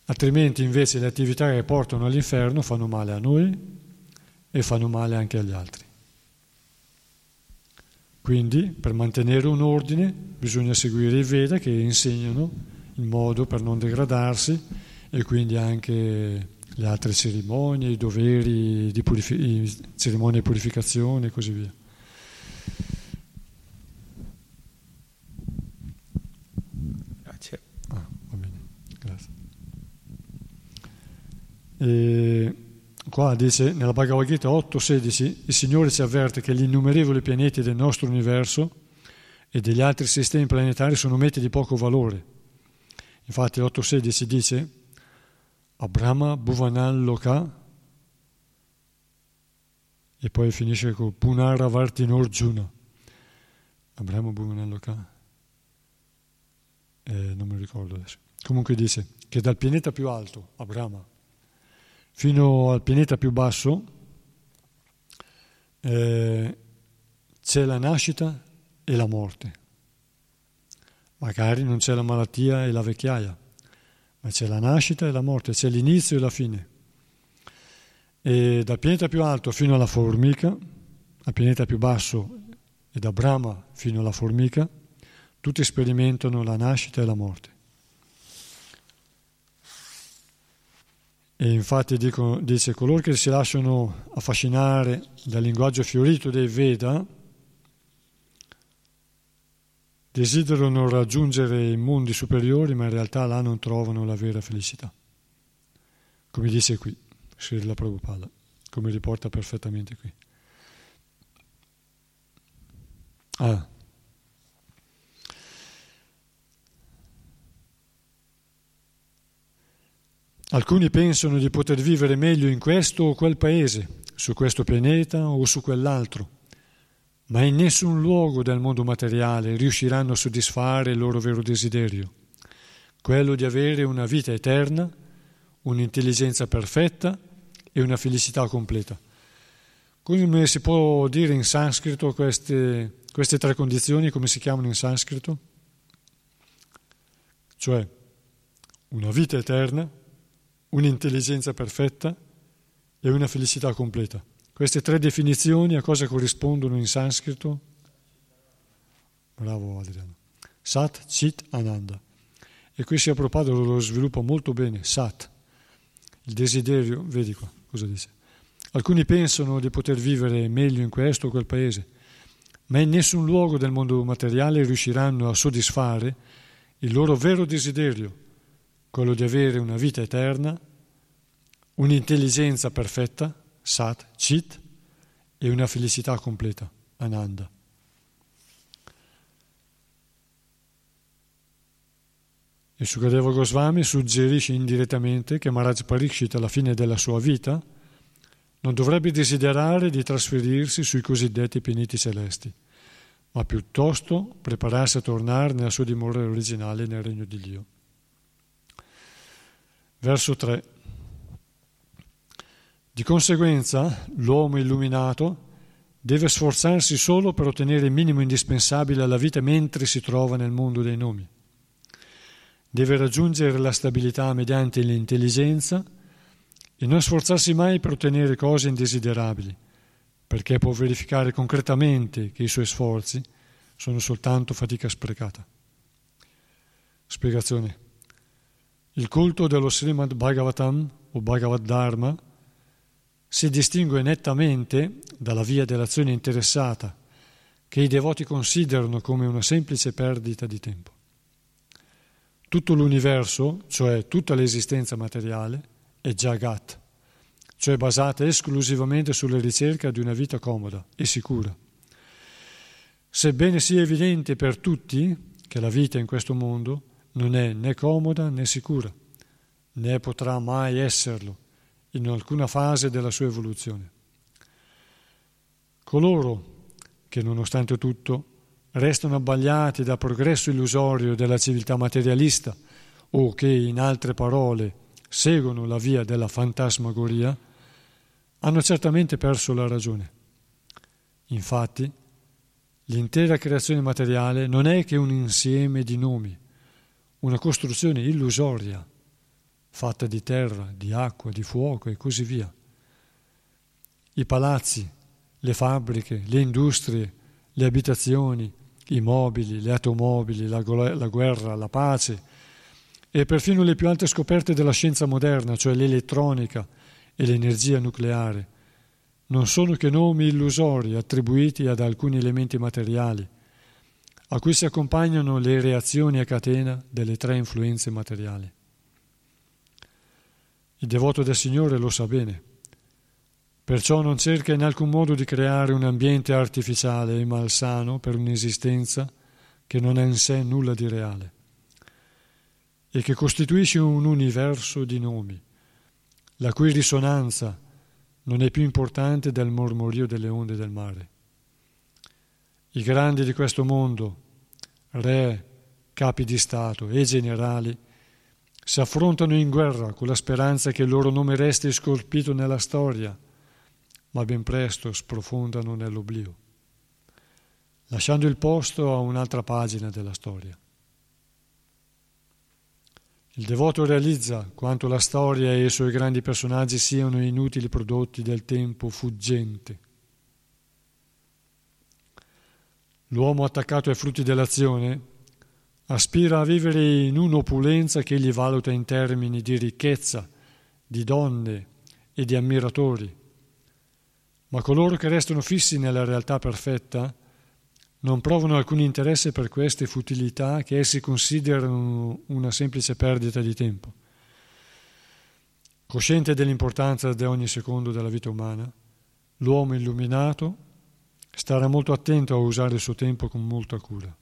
Altrimenti invece le attività che portano all'inferno fanno male a noi e fanno male anche agli altri. Quindi per mantenere un ordine bisogna seguire i Veda che insegnano il modo per non degradarsi e quindi anche le altre cerimonie, i doveri di purifi- cerimonie di purificazione e così via. E qua dice nella Bhagavad Gita 8.16 il Signore ci avverte che gli innumerevoli pianeti del nostro universo e degli altri sistemi planetari sono meti di poco valore. Infatti 8.16 dice Abrahma Bhuvanal Loka e poi finisce con Punara Vartinorjuna. Abrahma Bhuvanal Loka eh, non mi ricordo adesso. Comunque dice che dal pianeta più alto, Abrahma, fino al pianeta più basso eh, c'è la nascita e la morte. Magari non c'è la malattia e la vecchiaia, ma c'è la nascita e la morte, c'è l'inizio e la fine. E dal pianeta più alto fino alla formica, al pianeta più basso e da Brahma fino alla formica, tutti sperimentano la nascita e la morte. E infatti dico, dice coloro che si lasciano affascinare dal linguaggio fiorito dei Veda desiderano raggiungere i mondi superiori, ma in realtà là non trovano la vera felicità. Come dice qui Srila Prabhupada, come riporta perfettamente qui. Ah, Alcuni pensano di poter vivere meglio in questo o quel paese, su questo pianeta o su quell'altro, ma in nessun luogo del mondo materiale riusciranno a soddisfare il loro vero desiderio, quello di avere una vita eterna, un'intelligenza perfetta e una felicità completa. Come si può dire in sanscrito queste, queste tre condizioni, come si chiamano in sanscrito? Cioè una vita eterna, un'intelligenza perfetta e una felicità completa. Queste tre definizioni a cosa corrispondono in sanscrito? Bravo Adriano. Sat, Chit, Ananda. E qui si è Prabhupada lo sviluppa molto bene, Sat, il desiderio, vedi qua cosa dice. Alcuni pensano di poter vivere meglio in questo o quel paese, ma in nessun luogo del mondo materiale riusciranno a soddisfare il loro vero desiderio, quello di avere una vita eterna, un'intelligenza perfetta, Sat, Chit, e una felicità completa, Ananda. E Sukadeva Goswami suggerisce indirettamente che Maharaj Parikshit alla fine della sua vita non dovrebbe desiderare di trasferirsi sui cosiddetti pianeti celesti, ma piuttosto prepararsi a tornare nella sua dimora originale nel regno di Dio. Verso 3. Di conseguenza, l'uomo illuminato deve sforzarsi solo per ottenere il minimo indispensabile alla vita mentre si trova nel mondo dei nomi. Deve raggiungere la stabilità mediante l'intelligenza e non sforzarsi mai per ottenere cose indesiderabili, perché può verificare concretamente che i suoi sforzi sono soltanto fatica sprecata. Spiegazione. Il culto dello Srimad Bhagavatam o Bhagavad Dharma si distingue nettamente dalla via dell'azione interessata, che i devoti considerano come una semplice perdita di tempo. Tutto l'universo, cioè tutta l'esistenza materiale, è Jagat, cioè basata esclusivamente sulla ricerca di una vita comoda e sicura. Sebbene sia evidente per tutti che la vita in questo mondo non è né comoda né sicura, né potrà mai esserlo in alcuna fase della sua evoluzione. Coloro che, nonostante tutto, restano abbagliati dal progresso illusorio della civiltà materialista o che, in altre parole, seguono la via della fantasmagoria, hanno certamente perso la ragione. Infatti, l'intera creazione materiale non è che un insieme di nomi, una costruzione illusoria, fatta di terra, di acqua, di fuoco e così via. I palazzi, le fabbriche, le industrie, le abitazioni, i mobili, le automobili, la, la guerra, la pace, e perfino le più alte scoperte della scienza moderna, cioè l'elettronica e l'energia nucleare, non sono che nomi illusori attribuiti ad alcuni elementi materiali, a cui si accompagnano le reazioni a catena delle tre influenze materiali. Il devoto del Signore lo sa bene, perciò non cerca in alcun modo di creare un ambiente artificiale e malsano per un'esistenza che non ha in sé nulla di reale e che costituisce un universo di nomi, la cui risonanza non è più importante del mormorio delle onde del mare. I grandi di questo mondo, re, capi di Stato e generali, si affrontano in guerra con la speranza che il loro nome resti scolpito nella storia, ma ben presto sprofondano nell'oblio, lasciando il posto a un'altra pagina della storia. Il devoto realizza quanto la storia e i suoi grandi personaggi siano inutili prodotti del tempo fuggente. L'uomo attaccato ai frutti dell'azione aspira a vivere in un'opulenza che egli valuta in termini di ricchezza, di donne e di ammiratori. Ma coloro che restano fissi nella realtà perfetta non provano alcun interesse per queste futilità che essi considerano una semplice perdita di tempo. Cosciente dell'importanza di ogni secondo della vita umana, l'uomo illuminato starà molto attento a usare il suo tempo con molta cura.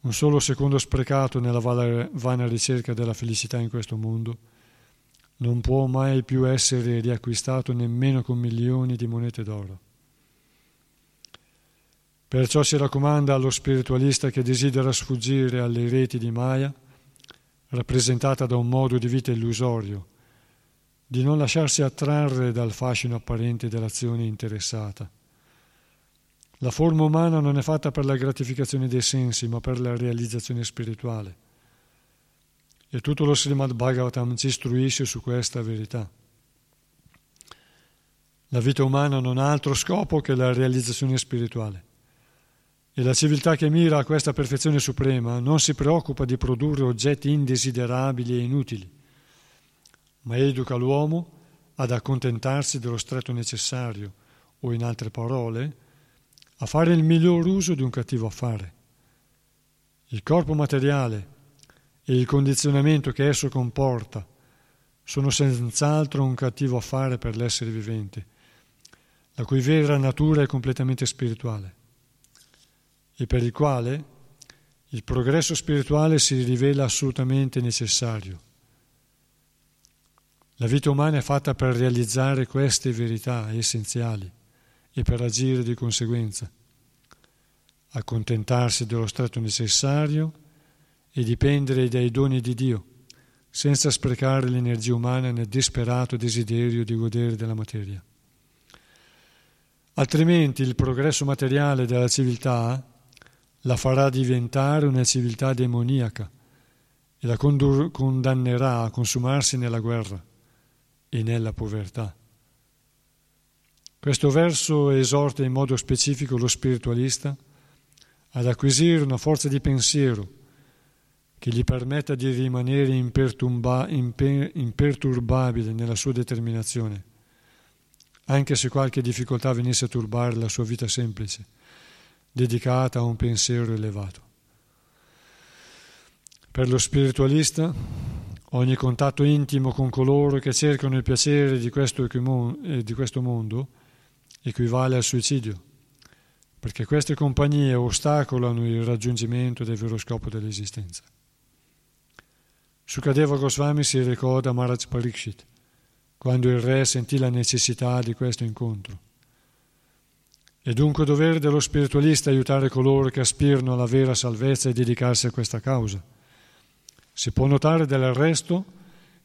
Un solo secondo sprecato nella vana ricerca della felicità in questo mondo non può mai più essere riacquistato nemmeno con milioni di monete d'oro. Perciò si raccomanda allo spiritualista che desidera sfuggire alle reti di Maya rappresentata da un modo di vita illusorio, di non lasciarsi attrarre dal fascino apparente dell'azione interessata. La forma umana non è fatta per la gratificazione dei sensi, ma per la realizzazione spirituale. E tutto lo Srimad Bhagavatam ci istruisce su questa verità. La vita umana non ha altro scopo che la realizzazione spirituale. E la civiltà che mira a questa perfezione suprema non si preoccupa di produrre oggetti indesiderabili e inutili, ma educa l'uomo ad accontentarsi dello stretto necessario, o in altre parole, a fare il miglior uso di un cattivo affare. Il corpo materiale e il condizionamento che esso comporta sono senz'altro un cattivo affare per l'essere vivente, la cui vera natura è completamente spirituale e per il quale il progresso spirituale si rivela assolutamente necessario. La vita umana è fatta per realizzare queste verità essenziali e per agire di conseguenza, accontentarsi dello stato necessario e dipendere dai doni di Dio, senza sprecare l'energia umana nel disperato desiderio di godere della materia. Altrimenti il progresso materiale della civiltà la farà diventare una civiltà demoniaca e la condannerà a consumarsi nella guerra e nella povertà. Questo verso esorta in modo specifico lo spiritualista ad acquisire una forza di pensiero che gli permetta di rimanere imperturbabile nella sua determinazione, anche se qualche difficoltà venisse a turbare la sua vita semplice, dedicata a un pensiero elevato. Per lo spiritualista ogni contatto intimo con coloro che cercano il piacere di questo, eh, di questo mondo equivale al suicidio, perché queste compagnie ostacolano il raggiungimento del vero scopo dell'esistenza. Sukadeva Goswami si ricorda Maharaj Parikshit, quando il re sentì la necessità di questo incontro. È dunque dovere dello spiritualista aiutare coloro che aspirano alla vera salvezza e dedicarsi a questa causa. Si può notare del resto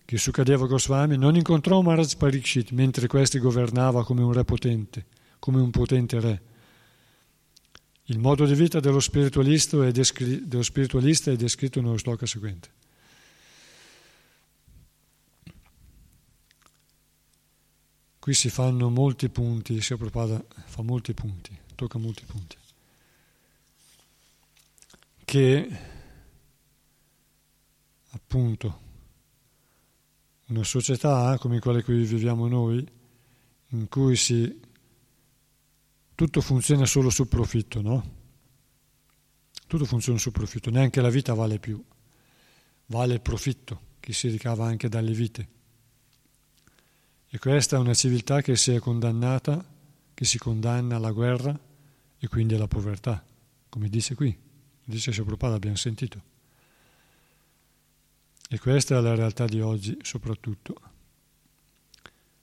che Sukadeva Goswami non incontrò Maharaj Parikshit mentre questi governava come un re potente, come un potente re. Il modo di vita dello spiritualista è, descri- dello spiritualista è descritto nello sloka seguente. Qui si fanno molti punti, Sia Prabhupada fa molti punti, tocca molti punti, che appunto una società come quella in cui viviamo noi, in cui si, tutto funziona solo sul profitto, no? Tutto funziona sul profitto, neanche la vita vale più, vale il profitto che si ricava anche dalle vite. E questa è una civiltà che si è condannata, che si condanna alla guerra e quindi alla povertà, come dice qui, dice Prabhupada, abbiamo sentito. E questa è la realtà di oggi soprattutto.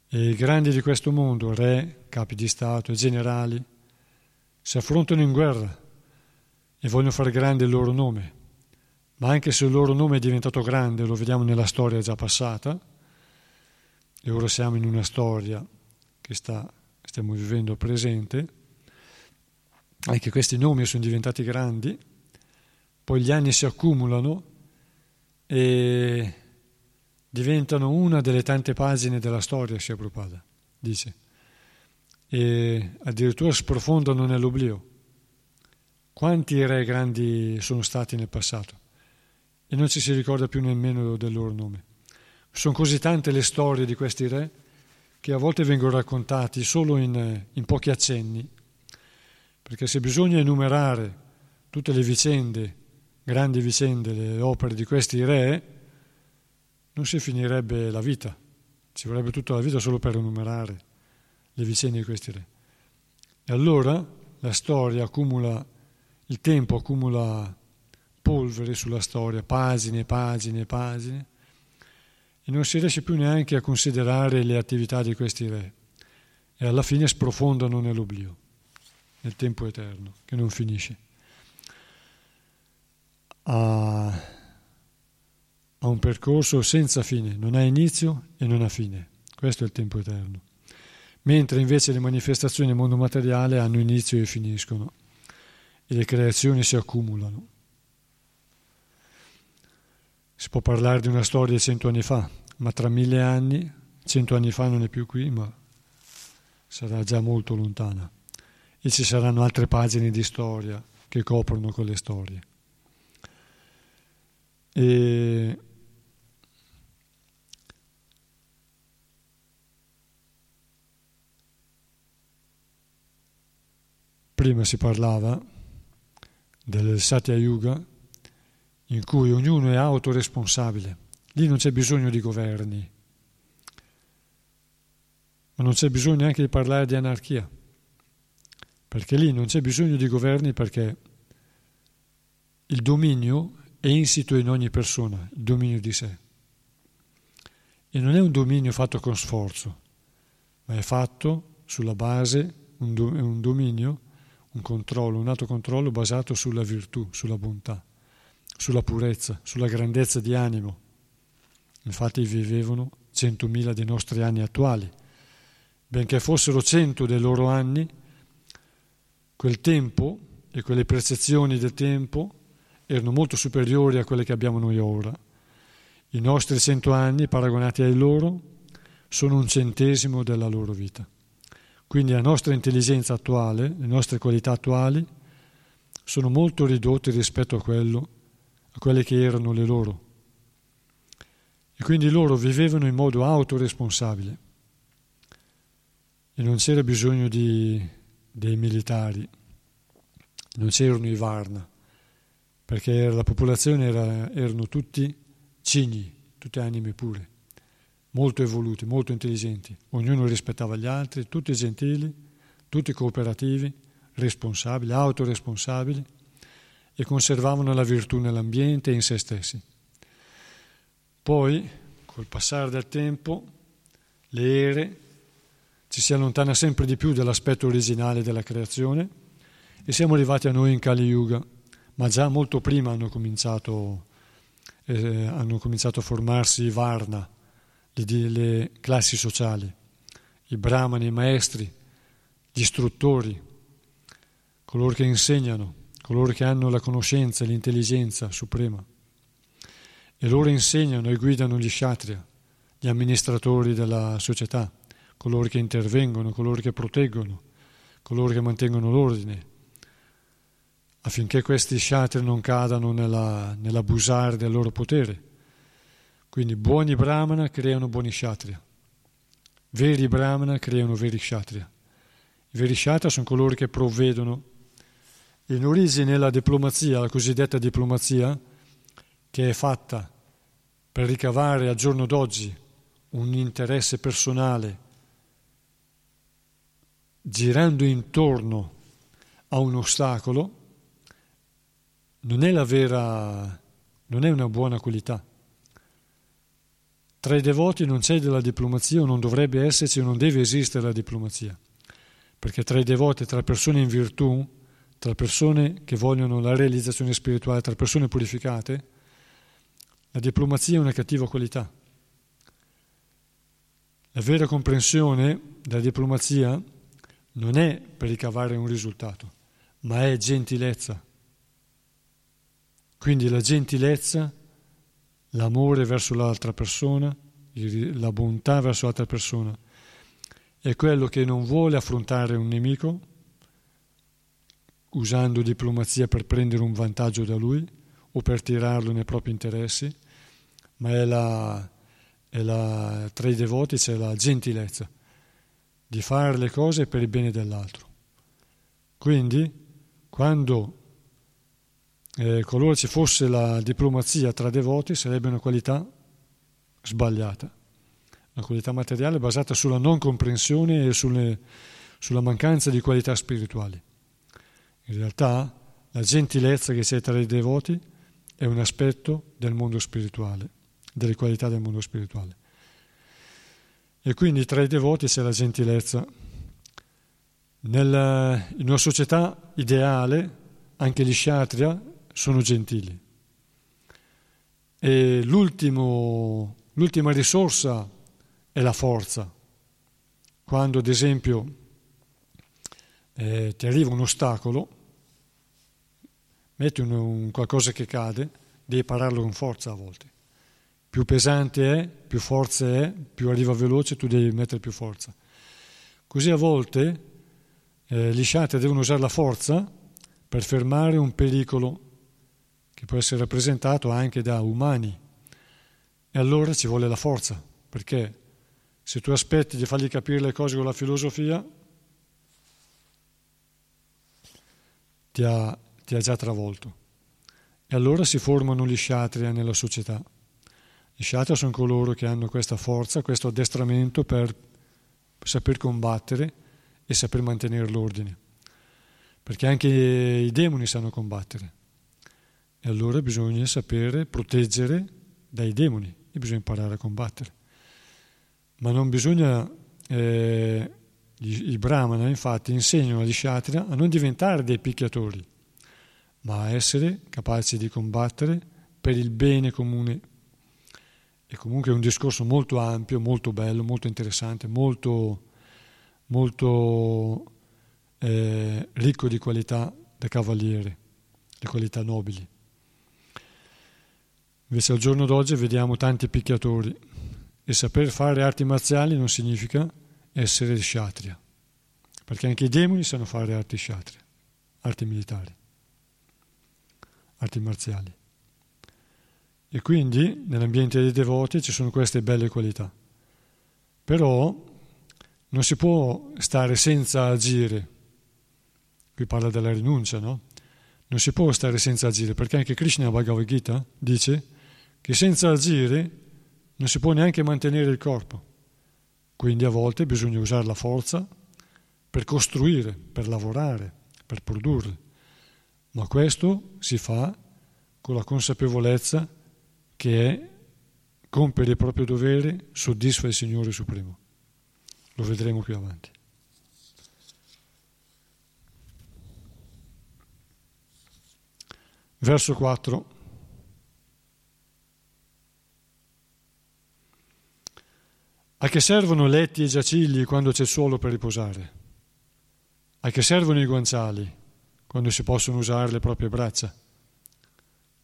E i grandi di questo mondo, re, capi di Stato e generali, si affrontano in guerra e vogliono fare grande il loro nome. Ma anche se il loro nome è diventato grande, lo vediamo nella storia già passata, e ora siamo in una storia che sta, stiamo vivendo presente, anche questi nomi sono diventati grandi, poi gli anni si accumulano e diventano una delle tante pagine della storia, sia Prabhupada, dice, e addirittura sprofondano nell'oblio. Quanti re grandi sono stati nel passato e non ci si ricorda più nemmeno del loro nome. Sono così tante le storie di questi re che a volte vengono raccontati solo in, in pochi accenni, perché se bisogna enumerare tutte le vicende grandi vicende, le opere di questi re, non si finirebbe la vita, ci vorrebbe tutta la vita solo per enumerare le vicende di questi re. E allora la storia accumula, il tempo accumula polvere sulla storia, pagine, pagine, pagine, e non si riesce più neanche a considerare le attività di questi re, e alla fine sprofondano nell'oblio, nel tempo eterno, che non finisce. Uh, ha un percorso senza fine, non ha inizio e non ha fine. Questo è il tempo eterno. Mentre invece le manifestazioni nel mondo materiale hanno inizio e finiscono e le creazioni si accumulano. Si può parlare di una storia di cento anni fa, ma tra mille anni, cento anni fa non è più qui, ma sarà già molto lontana. E ci saranno altre pagine di storia che coprono quelle storie. E prima si parlava del Satya Yuga in cui ognuno è autoresponsabile. Lì non c'è bisogno di governi, ma non c'è bisogno neanche di parlare di anarchia, perché lì non c'è bisogno di governi perché il dominio è insito in ogni persona, il dominio di sé. E non è un dominio fatto con sforzo, ma è fatto sulla base, un, do, un dominio, un controllo, un autocontrollo basato sulla virtù, sulla bontà sulla purezza, sulla grandezza di animo. Infatti vivevano centomila dei nostri anni attuali. Benché fossero cento dei loro anni, quel tempo e quelle percezioni del tempo erano molto superiori a quelle che abbiamo noi ora. I nostri cento anni, paragonati ai loro, sono un centesimo della loro vita. Quindi la nostra intelligenza attuale, le nostre qualità attuali, sono molto ridotte rispetto a quello a quelle che erano le loro. E quindi loro vivevano in modo autoresponsabile e non c'era bisogno di, dei militari, non c'erano i Varna, perché la popolazione era, erano tutti cigni, tutte anime pure, molto evoluti, molto intelligenti, ognuno rispettava gli altri, tutti gentili, tutti cooperativi, responsabili, autoresponsabili e conservavano la virtù nell'ambiente e in se stessi. Poi, col passare del tempo, le ere ci si allontana sempre di più dall'aspetto originale della creazione e siamo arrivati a noi in Kali Yuga, ma già molto prima hanno cominciato, eh, hanno cominciato a formarsi i Varna, le, le classi sociali, i brahmani, i maestri, gli istruttori, coloro che insegnano, coloro che hanno la conoscenza e l'intelligenza suprema. E loro insegnano e guidano gli kshatriya, gli amministratori della società, coloro che intervengono, coloro che proteggono, coloro che mantengono l'ordine, affinché questi kshatriya non cadano nella, nell'abusare del loro potere. Quindi buoni brahmana creano buoni kshatriya, veri brahmana creano veri kshatriya. I veri kshatriya sono coloro che provvedono in origine la diplomazia, la cosiddetta diplomazia, che è fatta per ricavare al giorno d'oggi un interesse personale, girando intorno a un ostacolo, non è la vera, non è una buona qualità. Tra i devoti non c'è della diplomazia o non dovrebbe esserci o non deve esistere la diplomazia, perché tra i devoti, tra persone in virtù, tra persone che vogliono la realizzazione spirituale, tra persone purificate, la diplomazia è una cattiva qualità. La vera comprensione della diplomazia non è per ricavare un risultato, ma è gentilezza. Quindi la gentilezza, l'amore verso l'altra persona, la bontà verso l'altra persona, è quello che non vuole affrontare un nemico, usando diplomazia per prendere un vantaggio da lui o per tirarlo nei propri interessi, ma è la, è la, tra i devoti c'è la gentilezza di fare le cose per il bene dell'altro. Quindi, quando eh, qualora ci fosse la diplomazia tra devoti, sarebbe una qualità sbagliata, una qualità materiale basata sulla non comprensione e sulle, sulla mancanza di qualità spirituali. In realtà la gentilezza che c'è tra i devoti è un aspetto del mondo spirituale, delle qualità del mondo spirituale. E quindi tra i devoti c'è la gentilezza. Nella, in una società ideale anche gli kshatriya sono gentili. e l'ultima risorsa è la forza. Quando ad esempio eh, ti arriva un ostacolo, metti un, un qualcosa che cade, devi pararlo con forza a volte. Più pesante è, più forza è, più arriva veloce, tu devi mettere più forza. Così a volte eh, gli sciatri devono usare la forza per fermare un pericolo che può essere rappresentato anche da umani. E allora ci vuole la forza, perché se tu aspetti di fargli capire le cose con la filosofia, ti ha, ti ha già travolto. E allora si formano gli sciatria nella società. Gli sciatria sono coloro che hanno questa forza, questo addestramento per saper combattere e saper mantenere l'ordine. Perché anche i demoni sanno combattere. E allora bisogna sapere proteggere dai demoni e bisogna imparare a combattere. Ma non bisogna eh, i, brahmana infatti insegnano agli kshatriya a non diventare dei picchiatori, ma a essere capaci di combattere per il bene comune. E comunque è un discorso molto ampio, molto bello, molto interessante, molto, molto eh, ricco di qualità da cavaliere, di qualità nobili. Invece al giorno d'oggi vediamo tanti picchiatori e saper fare arti marziali non significa essere kshatriya, perché anche i demoni sanno fare arti kshatriya, arti militari, arti marziali. E quindi nell'ambiente dei devoti ci sono queste belle qualità. Però non si può stare senza agire. Qui parla della rinuncia, no? Non si può stare senza agire, perché anche Krishna Bhagavad Gita dice che senza agire non si può neanche mantenere il corpo. Quindi a volte bisogna usare la forza per costruire, per lavorare, per produrre. Ma questo si fa con la consapevolezza che è compiere il proprio dovere soddisfa il Signore Supremo. Lo vedremo più avanti. Verso 4. A che servono letti e giacigli quando c'è suolo per riposare? A che servono i guanciali quando si possono usare le proprie braccia?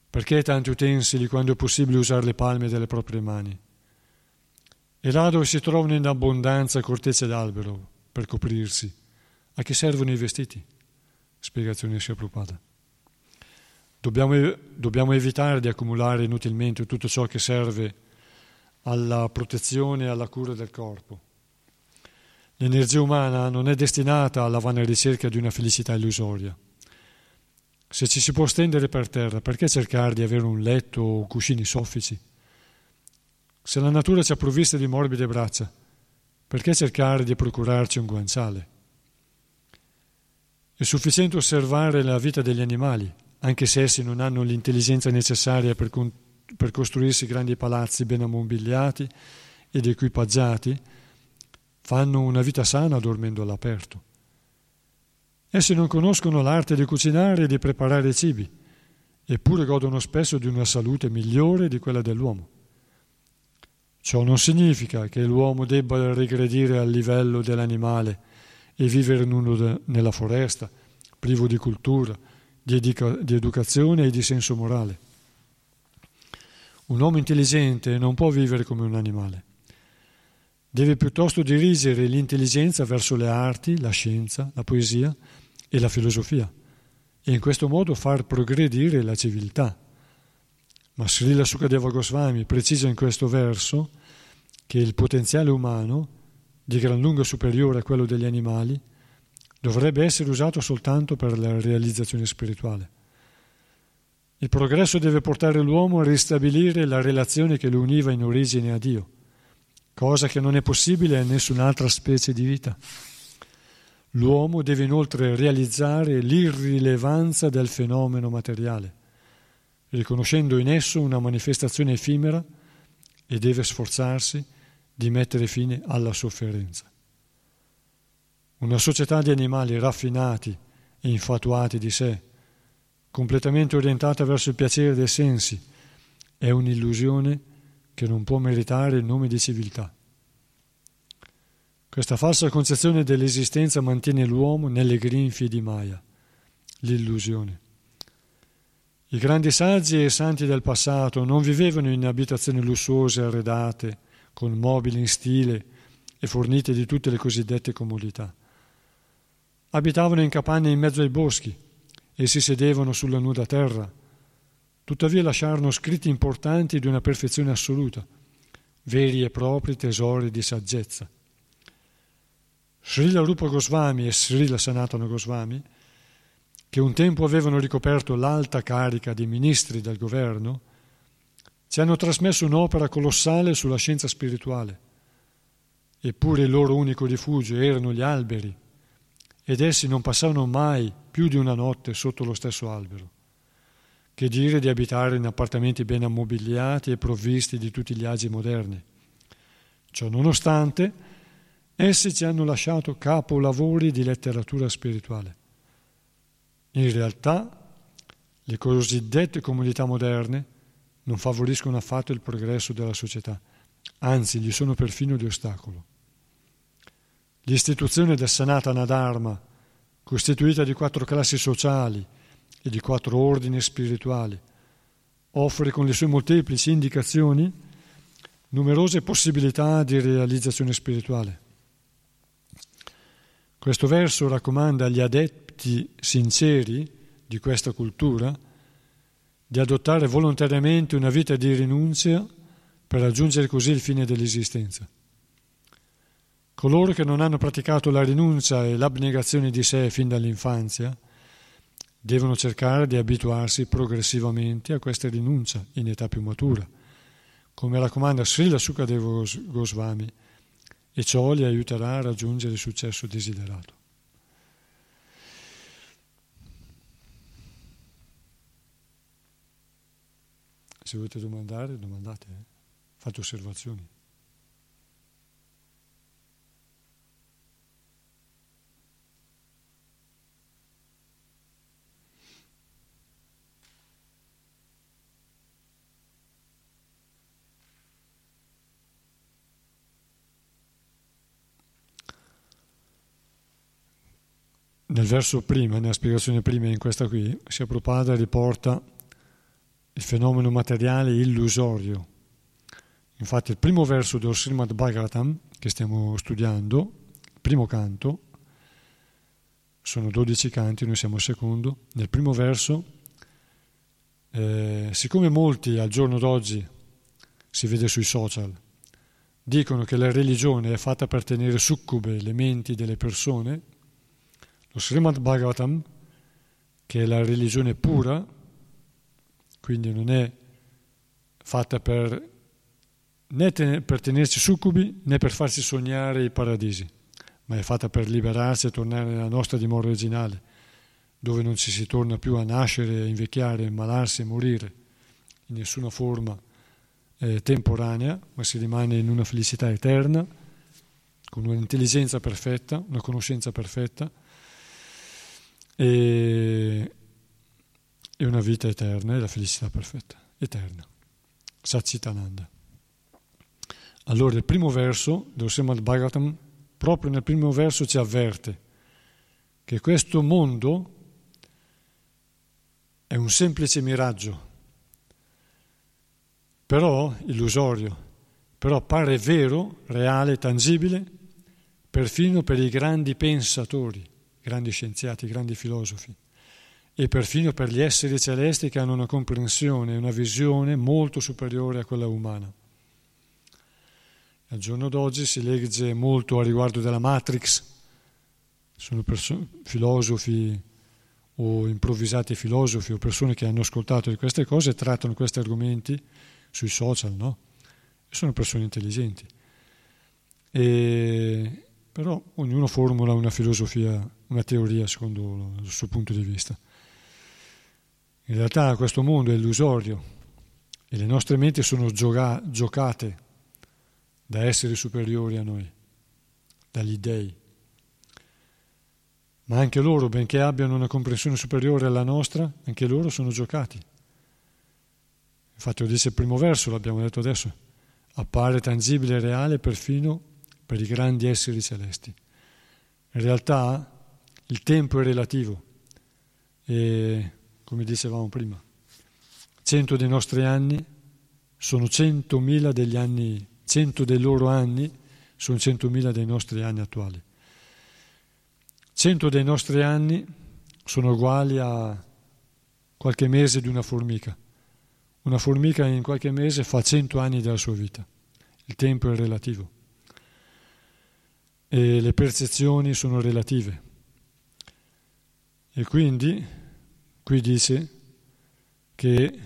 Perché tanti utensili quando è possibile usare le palme delle proprie mani? E là dove si trovano in abbondanza cortecce d'albero per coprirsi, a che servono i vestiti? Spiegazione sia Prabhupada. Dobbiamo, dobbiamo evitare di accumulare inutilmente tutto ciò che serve alla protezione e alla cura del corpo. L'energia umana non è destinata alla vana ricerca di una felicità illusoria. Se ci si può stendere per terra, perché cercare di avere un letto o cuscini soffici? Se la natura ci ha provviste di morbide braccia, perché cercare di procurarci un guanciale? È sufficiente osservare la vita degli animali, anche se essi non hanno l'intelligenza necessaria per, con- per costruirsi grandi palazzi ben ammobiliati ed equipaggiati, fanno una vita sana dormendo all'aperto. Essi non conoscono l'arte di cucinare e di preparare cibi, eppure godono spesso di una salute migliore di quella dell'uomo. Ciò non significa che l'uomo debba regredire al livello dell'animale e vivere nudo nella foresta, privo di cultura, di, educa- di educazione e di senso morale. Un uomo intelligente non può vivere come un animale. Deve piuttosto dirigere l'intelligenza verso le arti, la scienza, la poesia e la filosofia e in questo modo far progredire la civiltà. Ma Srila Sukadeva Goswami precisa in questo verso che il potenziale umano, di gran lunga superiore a quello degli animali, dovrebbe essere usato soltanto per la realizzazione spirituale. Il progresso deve portare l'uomo a ristabilire la relazione che lo univa in origine a Dio, cosa che non è possibile a nessun'altra specie di vita. L'uomo deve inoltre realizzare l'irrilevanza del fenomeno materiale, riconoscendo in esso una manifestazione effimera e deve sforzarsi di mettere fine alla sofferenza. Una società di animali raffinati e infatuati di sé, completamente orientata verso il piacere dei sensi è un'illusione che non può meritare il nome di civiltà. Questa falsa concezione dell'esistenza mantiene l'uomo nelle grinfie di Maya, l'illusione. I grandi saggi e santi del passato non vivevano in abitazioni lussuose arredate, con mobili in stile e fornite di tutte le cosiddette comodità. Abitavano in capanne in mezzo ai boschi e si sedevano sulla nuda terra. Tuttavia lasciarono scritti importanti di una perfezione assoluta, veri e propri tesori di saggezza. Srila Rupa Goswami e Srila Sanatana Goswami, che un tempo avevano ricoperto l'alta carica di ministri del governo, ci hanno trasmesso un'opera colossale sulla scienza spirituale. Eppure il loro unico rifugio erano gli alberi, ed essi non passavano mai più di una notte sotto lo stesso albero. Che dire di abitare in appartamenti ben ammobiliati e provvisti di tutti gli agi moderni. Ciò nonostante, Essi ci hanno lasciato capolavori di letteratura spirituale. In realtà, le cosiddette comunità moderne non favoriscono affatto il progresso della società, anzi gli sono perfino di ostacolo. L'istituzione del Sanatana Dharma, costituita di quattro classi sociali e di quattro ordini spirituali, offre con le sue molteplici indicazioni numerose possibilità di realizzazione spirituale. Questo verso raccomanda agli adepti sinceri di questa cultura di adottare volontariamente una vita di rinunzia per raggiungere così il fine dell'esistenza. Coloro che non hanno praticato la rinuncia e l'abnegazione di sé fin dall'infanzia devono cercare di abituarsi progressivamente a questa rinuncia in età più matura, come raccomanda Srila Sukadeva Goswami e ciò li aiuterà a raggiungere il successo desiderato. Se volete domandare, domandate, eh? fate osservazioni. Nel verso prima, nella spiegazione prima in questa qui, Sia Prabhupada riporta il fenomeno materiale illusorio. Infatti il primo verso dello Srimad Bhagavatam che stiamo studiando, il primo canto, sono 12 canti, noi siamo al secondo, nel primo verso, eh, siccome molti al giorno d'oggi si vede sui social, dicono che la religione è fatta per tenere succube le menti delle persone, lo Srimad Bhagavatam, che è la religione pura, quindi non è fatta per, né per tenerci succubi né per farci sognare i paradisi, ma è fatta per liberarsi e tornare nella nostra dimora originale, dove non ci si torna più a nascere, a invecchiare, a ammalarsi e morire in nessuna forma eh, temporanea, ma si rimane in una felicità eterna, con un'intelligenza perfetta, una conoscenza perfetta e, e una vita eterna e la felicità perfetta, eterna. Satchitananda. Allora il primo verso dello Srimad Bhagavatam, proprio nel primo verso ci avverte che questo mondo è un semplice miraggio, però illusorio, però pare vero, reale, tangibile, perfino per i grandi pensatori grandi scienziati, grandi filosofi, e perfino per gli esseri celesti che hanno una comprensione, una visione molto superiore a quella umana. Al giorno d'oggi si legge molto a riguardo della Matrix, sono perso- filosofi o improvvisati filosofi o persone che hanno ascoltato di queste cose e trattano questi argomenti sui social, no? Sono persone intelligenti. E però ognuno formula una filosofia, una teoria secondo il suo punto di vista. In realtà questo mondo è illusorio e le nostre menti sono gioca- giocate da esseri superiori a noi, dagli dèi. Ma anche loro, benché abbiano una comprensione superiore alla nostra, anche loro sono giocati. Infatti lo dice il primo verso, l'abbiamo detto adesso, appare tangibile e reale perfino per i grandi esseri celesti. In realtà il tempo è relativo e, come dicevamo prima, cento dei nostri anni sono centomila degli anni, cento dei loro anni sono centomila dei nostri anni attuali. Cento dei nostri anni sono uguali a qualche mese di una formica. Una formica in qualche mese fa cento anni della sua vita. Il tempo è relativo e le percezioni sono relative. E quindi qui dice che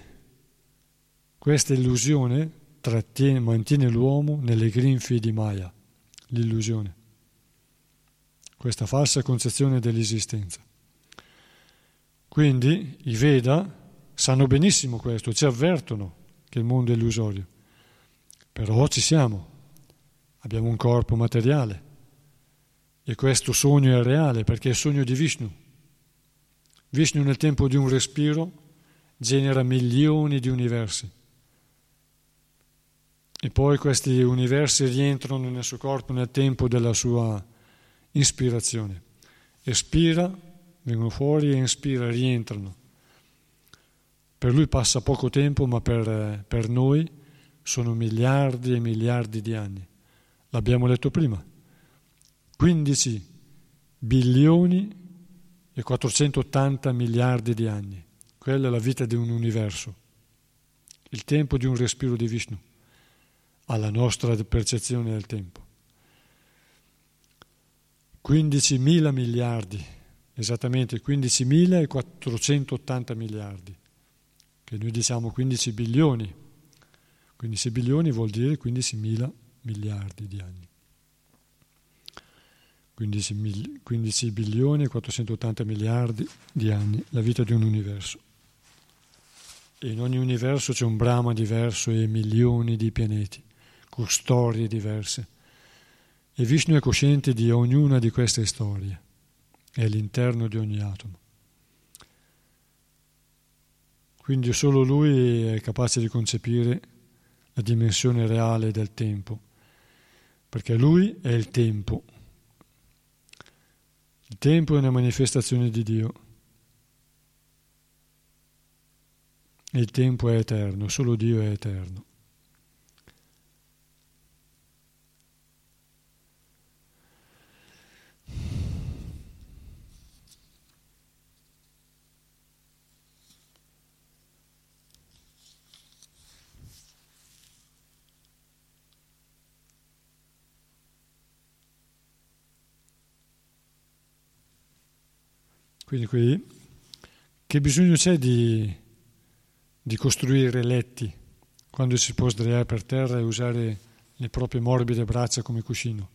questa illusione trattiene, mantiene l'uomo nelle grinfie di Maya, l'illusione, questa falsa concezione dell'esistenza. Quindi i Veda sanno benissimo questo, ci avvertono che il mondo è illusorio, però ci siamo, abbiamo un corpo materiale e questo sogno è reale perché è il sogno di Vishnu. Vishnu nel tempo di un respiro genera milioni di universi e poi questi universi rientrano nel suo corpo nel tempo della sua ispirazione. Espira, vengono fuori e inspira, rientrano. Per lui passa poco tempo, ma per, per noi sono miliardi e miliardi di anni. L'abbiamo letto prima. 15 bilioni e 480 miliardi di anni. Quella è la vita di un universo, il tempo di un respiro di Vishnu alla nostra percezione del tempo. 15 mila miliardi, esattamente 15 mila e 480 miliardi, che noi diciamo 15 bilioni. 15 bilioni vuol dire 15 mila miliardi di anni. 15, mil, 15 bilioni e 480 miliardi di anni, la vita di un universo. E in ogni universo c'è un Brahma diverso e milioni di pianeti con storie diverse. E Vishnu è cosciente di ognuna di queste storie, è all'interno di ogni atomo. Quindi solo lui è capace di concepire la dimensione reale del tempo, perché lui è il tempo. Il tempo è una manifestazione di Dio. Il tempo è eterno, solo Dio è eterno. Quindi qui, che bisogno c'è di, di costruire letti quando si può sdraiare per terra e usare le proprie morbide braccia come cuscino?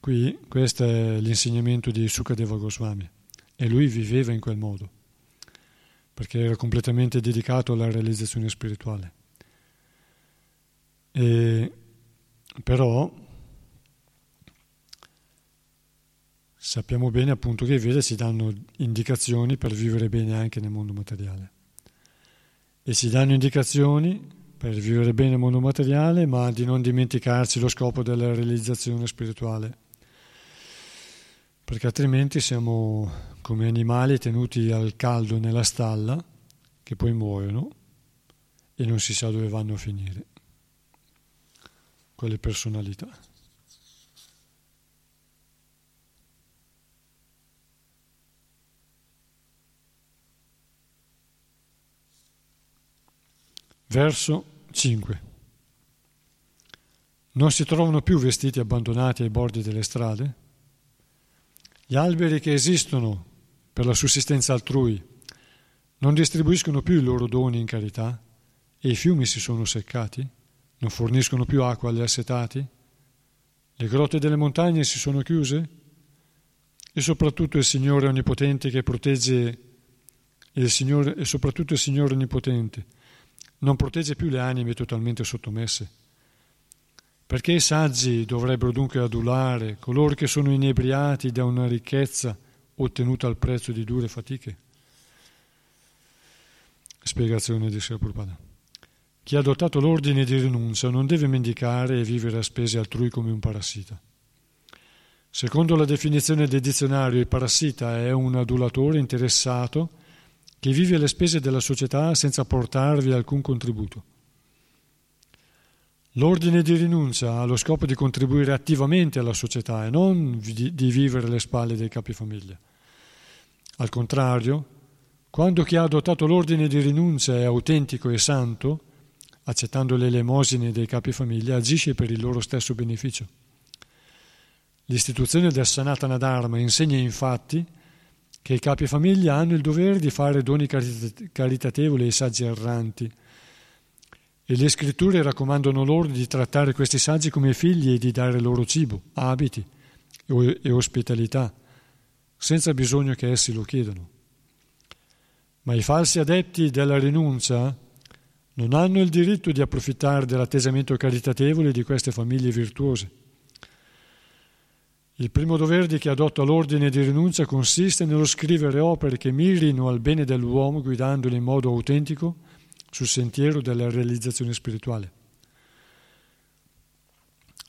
Qui questo è l'insegnamento di Sukadeva Goswami e lui viveva in quel modo perché era completamente dedicato alla realizzazione spirituale. E, però Sappiamo bene appunto che i Veda ci danno indicazioni per vivere bene anche nel mondo materiale. E ci danno indicazioni per vivere bene nel mondo materiale, ma di non dimenticarci lo scopo della realizzazione spirituale. Perché altrimenti siamo come animali tenuti al caldo nella stalla, che poi muoiono e non si sa dove vanno a finire. Quelle personalità. Verso 5. Non si trovano più vestiti abbandonati ai bordi delle strade? Gli alberi che esistono per la sussistenza altrui non distribuiscono più i loro doni in carità e i fiumi si sono seccati? Non forniscono più acqua agli assetati? Le grotte delle montagne si sono chiuse? E soprattutto il Signore Onnipotente che protegge e, Signore, e soprattutto il Signore Onnipotente non protegge più le anime totalmente sottomesse. Perché i saggi dovrebbero dunque adulare coloro che sono inebriati da una ricchezza ottenuta al prezzo di dure fatiche? Spiegazione di Sri Prabhupada. chi ha adottato l'ordine di rinuncia non deve mendicare e vivere a spese altrui come un parassita. Secondo la definizione del dizionario, il parassita è un adulatore interessato che vive alle spese della società senza portarvi alcun contributo. L'ordine di rinuncia ha lo scopo di contribuire attivamente alla società e non di, vivere alle spalle dei capifamiglia. Al contrario, quando chi ha adottato l'ordine di rinuncia è autentico e santo, accettando le elemosine dei capifamiglia, agisce per il loro stesso beneficio. L'istituzione del Sanatana Dharma insegna infatti che i capifamiglia hanno il dovere di fare doni caritatevoli ai saggi erranti e le scritture raccomandano loro di trattare questi saggi come figli e di dare loro cibo, abiti e ospitalità, senza bisogno che essi lo chiedano. Ma i falsi adepti della rinuncia non hanno il diritto di approfittare dell'atteggiamento caritatevole di queste famiglie virtuose. Il primo dovere di chi adotta l'ordine di rinuncia consiste nello scrivere opere che mirino al bene dell'uomo guidandolo in modo autentico sul sentiero della realizzazione spirituale.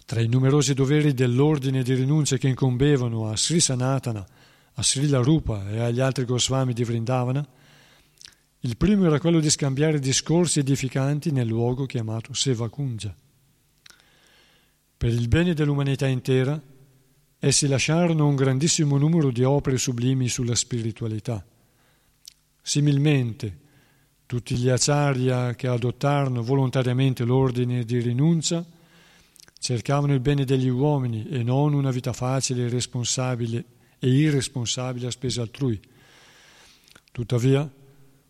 Tra i numerosi doveri dell'ordine di rinuncia che incombevano a Sri Sanatana, a Srila Rupa e agli altri Goswami di Vrindavana, il primo era quello di scambiare discorsi edificanti nel luogo chiamato Sevakunja. Per il bene dell'umanità intera, essi lasciarono un grandissimo numero di opere sublimi sulla spiritualità. Similmente, tutti gli acharya che adottarono volontariamente l'ordine di rinuncia cercavano il bene degli uomini e non una vita facile, responsabile e irresponsabile a spese altrui. Tuttavia,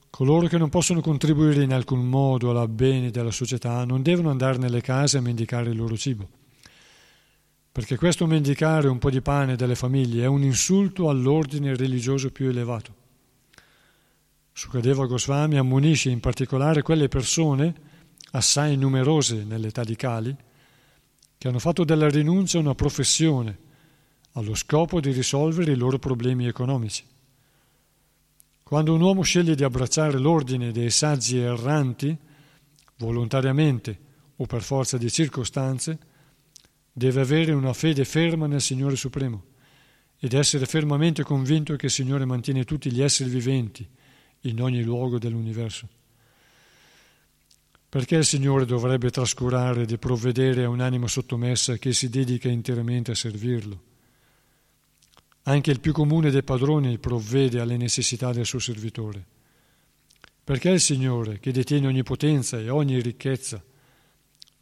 coloro che non possono contribuire in alcun modo al bene della società non devono andare nelle case a mendicare il loro cibo perché questo mendicare un po' di pane delle famiglie è un insulto all'ordine religioso più elevato. Sukadeva Goswami ammonisce in particolare quelle persone, assai numerose nell'età di Kali, che hanno fatto della rinuncia una professione allo scopo di risolvere i loro problemi economici. Quando un uomo sceglie di abbracciare l'ordine dei saggi erranti, volontariamente o per forza di circostanze, deve avere una fede ferma nel Signore Supremo ed essere fermamente convinto che il Signore mantiene tutti gli esseri viventi in ogni luogo dell'universo. Perché il Signore dovrebbe trascurare di provvedere a un'anima sottomessa che si dedica interamente a servirlo? Anche il più comune dei padroni provvede alle necessità del suo servitore. Perché il Signore, che detiene ogni potenza e ogni ricchezza,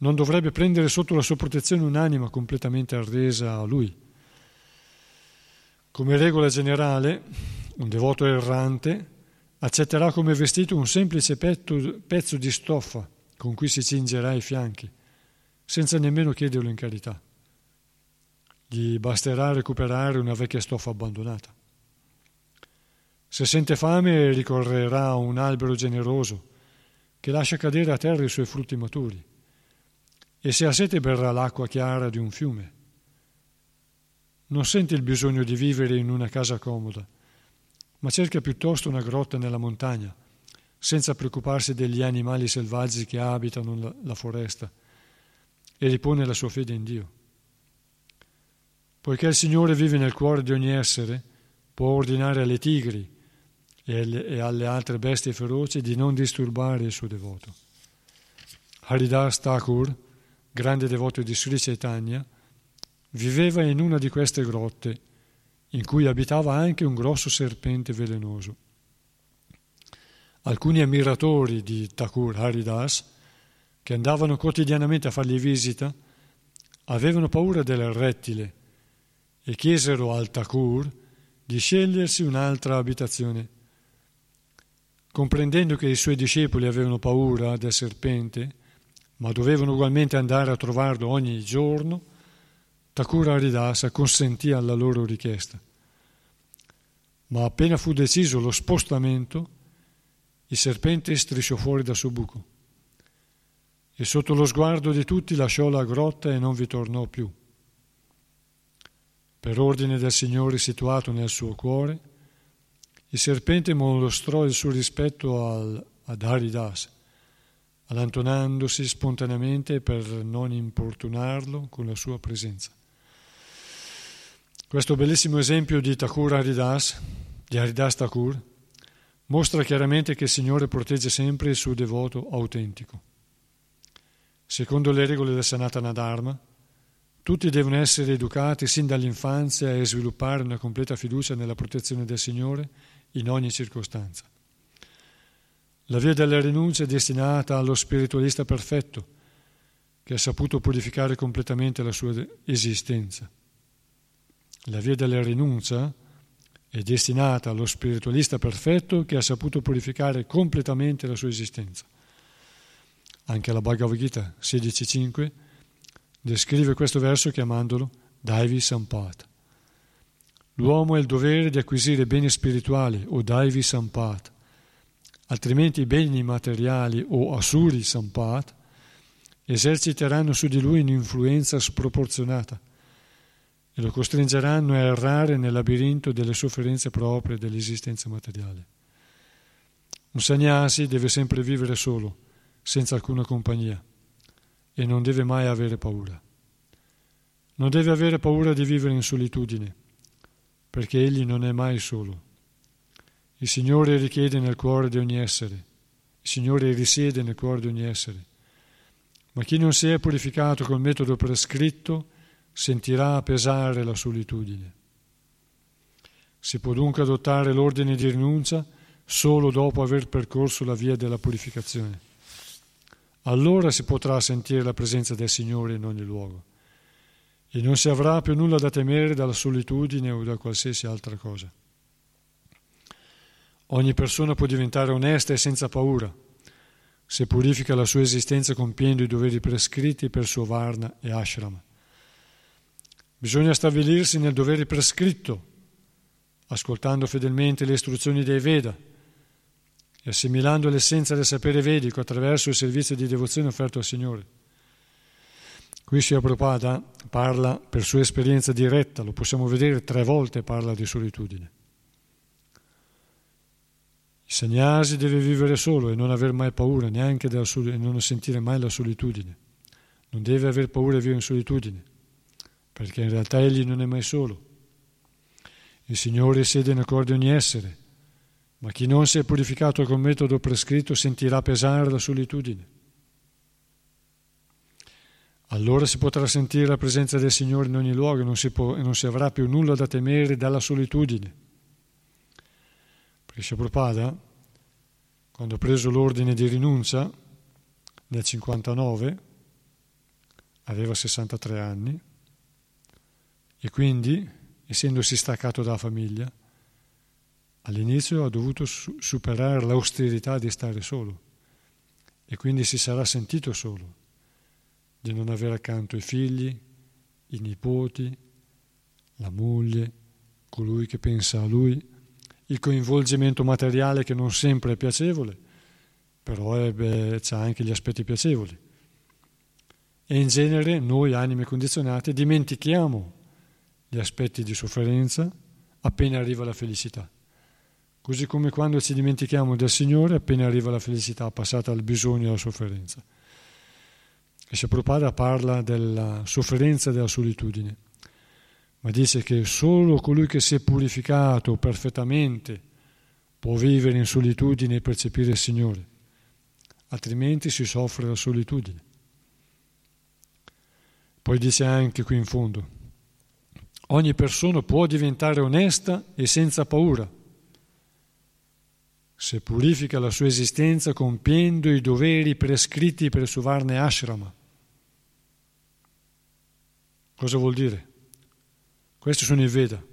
non dovrebbe prendere sotto la sua protezione un'anima completamente arresa a lui. Come regola generale, un devoto errante accetterà come vestito un semplice petto, pezzo di stoffa con cui si cingerà i fianchi, senza nemmeno chiederlo in carità. Gli basterà recuperare una vecchia stoffa abbandonata. Se sente fame ricorrerà a un albero generoso che lascia cadere a terra i suoi frutti maturi e se ha sete berrà l'acqua chiara di un fiume. Non sente il bisogno di vivere in una casa comoda, ma cerca piuttosto una grotta nella montagna, senza preoccuparsi degli animali selvaggi che abitano la, la foresta, e ripone la sua fede in Dio. Poiché il Signore vive nel cuore di ogni essere, può ordinare alle tigri e alle, altre bestie feroci di non disturbare il suo devoto. Haridas Thakur grande devoto di Sri Chaitanya, viveva in una di queste grotte in cui abitava anche un grosso serpente velenoso. Alcuni ammiratori di Thakur Haridas, che andavano quotidianamente a fargli visita, avevano paura del rettile e chiesero al Thakur di scegliersi un'altra abitazione. Comprendendo che i suoi discepoli avevano paura del serpente, ma dovevano ugualmente andare a trovarlo ogni giorno, Thakura Haridasa consentì alla loro richiesta. Ma appena fu deciso lo spostamento, il serpente strisciò fuori dal suo buco e sotto lo sguardo di tutti lasciò la grotta e non vi tornò più. Per ordine del Signore situato nel suo cuore, il serpente mostrò il suo rispetto al, ad Haridasa allontanandosi spontaneamente per non importunarlo con la sua presenza. Questo bellissimo esempio di Thakur Haridas, di Haridas Thakur, mostra chiaramente che il Signore protegge sempre il suo devoto autentico. Secondo le regole del Sanatana Dharma, tutti devono essere educati sin dall'infanzia e sviluppare una completa fiducia nella protezione del Signore in ogni circostanza. La via della rinuncia è destinata allo spiritualista perfetto, che ha saputo purificare completamente la sua esistenza. La via della rinuncia è destinata allo spiritualista perfetto che ha saputo purificare completamente la sua esistenza. Anche la Bhagavad Gita 16.5 descrive questo verso chiamandolo Daivi Sampat. L'uomo ha il dovere di acquisire beni spirituali o Daivi Sampat, altrimenti i beni materiali o Asuri Sampat eserciteranno su di lui un'influenza sproporzionata e lo costringeranno a errare nel labirinto delle sofferenze proprie dell'esistenza materiale. Un sagnasi deve sempre vivere solo, senza alcuna compagnia, e non deve mai avere paura. Non deve avere paura di vivere in solitudine, perché egli non è mai solo. Il Signore richiede nel cuore di ogni essere, il Signore risiede nel cuore di ogni essere. Ma chi non si è purificato col metodo prescritto sentirà pesare la solitudine. Si può dunque adottare l'ordine di rinuncia solo dopo aver percorso la via della purificazione. Allora si potrà sentire la presenza del Signore in ogni luogo e non si avrà più nulla da temere dalla solitudine o da qualsiasi altra cosa. Ogni persona può diventare onesta e senza paura se purifica la sua esistenza compiendo i doveri prescritti per suo Varna e Ashram. Bisogna stabilirsi nel dovere prescritto, ascoltando fedelmente le istruzioni dei Veda e assimilando l'essenza del sapere vedico attraverso il servizio di devozione offerto al Signore. Qui Sri Prabhupada parla per sua esperienza diretta, lo possiamo vedere tre volte parla di solitudine. Sagnasi deve vivere solo e non aver mai paura neanche della solitudine, e non sentire mai la solitudine. Non deve aver paura di vivere in solitudine perché in realtà egli non è mai solo. Il Signore siede cuore di ogni essere, ma chi non si è purificato con metodo prescritto sentirà pesare la solitudine. Allora si potrà sentire la presenza del Signore in ogni luogo e non si, può, e non si avrà più nulla da temere dalla solitudine. Perché Prabhupada, quando ha preso l'ordine di rinuncia nel 59, aveva 63 anni, e quindi, essendosi staccato dalla famiglia, all'inizio ha dovuto superare l'austerità di stare solo e quindi si sarà sentito solo, di non avere accanto i figli, i nipoti, la moglie, colui che pensa a lui, il coinvolgimento materiale che non sempre è piacevole, però ha anche gli aspetti piacevoli. E in genere noi, anime condizionate, dimentichiamo gli aspetti di sofferenza appena arriva la felicità. Così come quando ci dimentichiamo del Signore appena arriva la felicità passata al bisogno e alla sofferenza. E se Prabhupada parla della sofferenza della solitudine, ma dice che solo colui che si è purificato perfettamente può vivere in solitudine e percepire il Signore, altrimenti si soffre la solitudine. Poi dice anche qui in fondo, Ogni persona può diventare onesta e senza paura se purifica la sua esistenza compiendo i doveri prescritti per Suvarne Ashrama. Cosa vuol dire? Questi sono i Veda,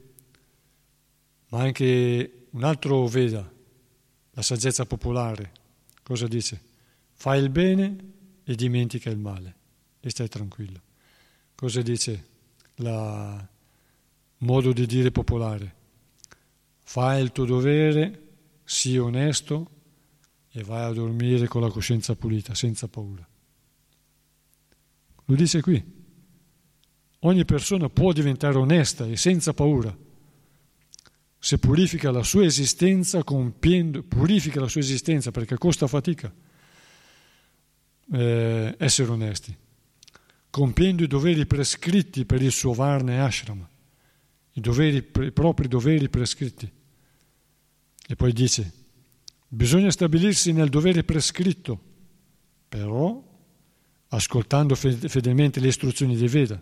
ma anche un altro Veda, la saggezza popolare. Cosa dice? Fai il bene e dimentica il male e stai tranquillo. Cosa dice la modo di dire popolare. Fai il tuo dovere, sii onesto e vai a dormire con la coscienza pulita, senza paura. Lo dice qui. Ogni persona può diventare onesta e senza paura se purifica la sua esistenza compiendo, purifica la sua esistenza perché costa fatica, eh, essere onesti, compiendo i doveri prescritti per il suo Varna e Ashram, i, doveri, i propri doveri prescritti. E poi dice, bisogna stabilirsi nel dovere prescritto, però ascoltando fedelmente le istruzioni dei Veda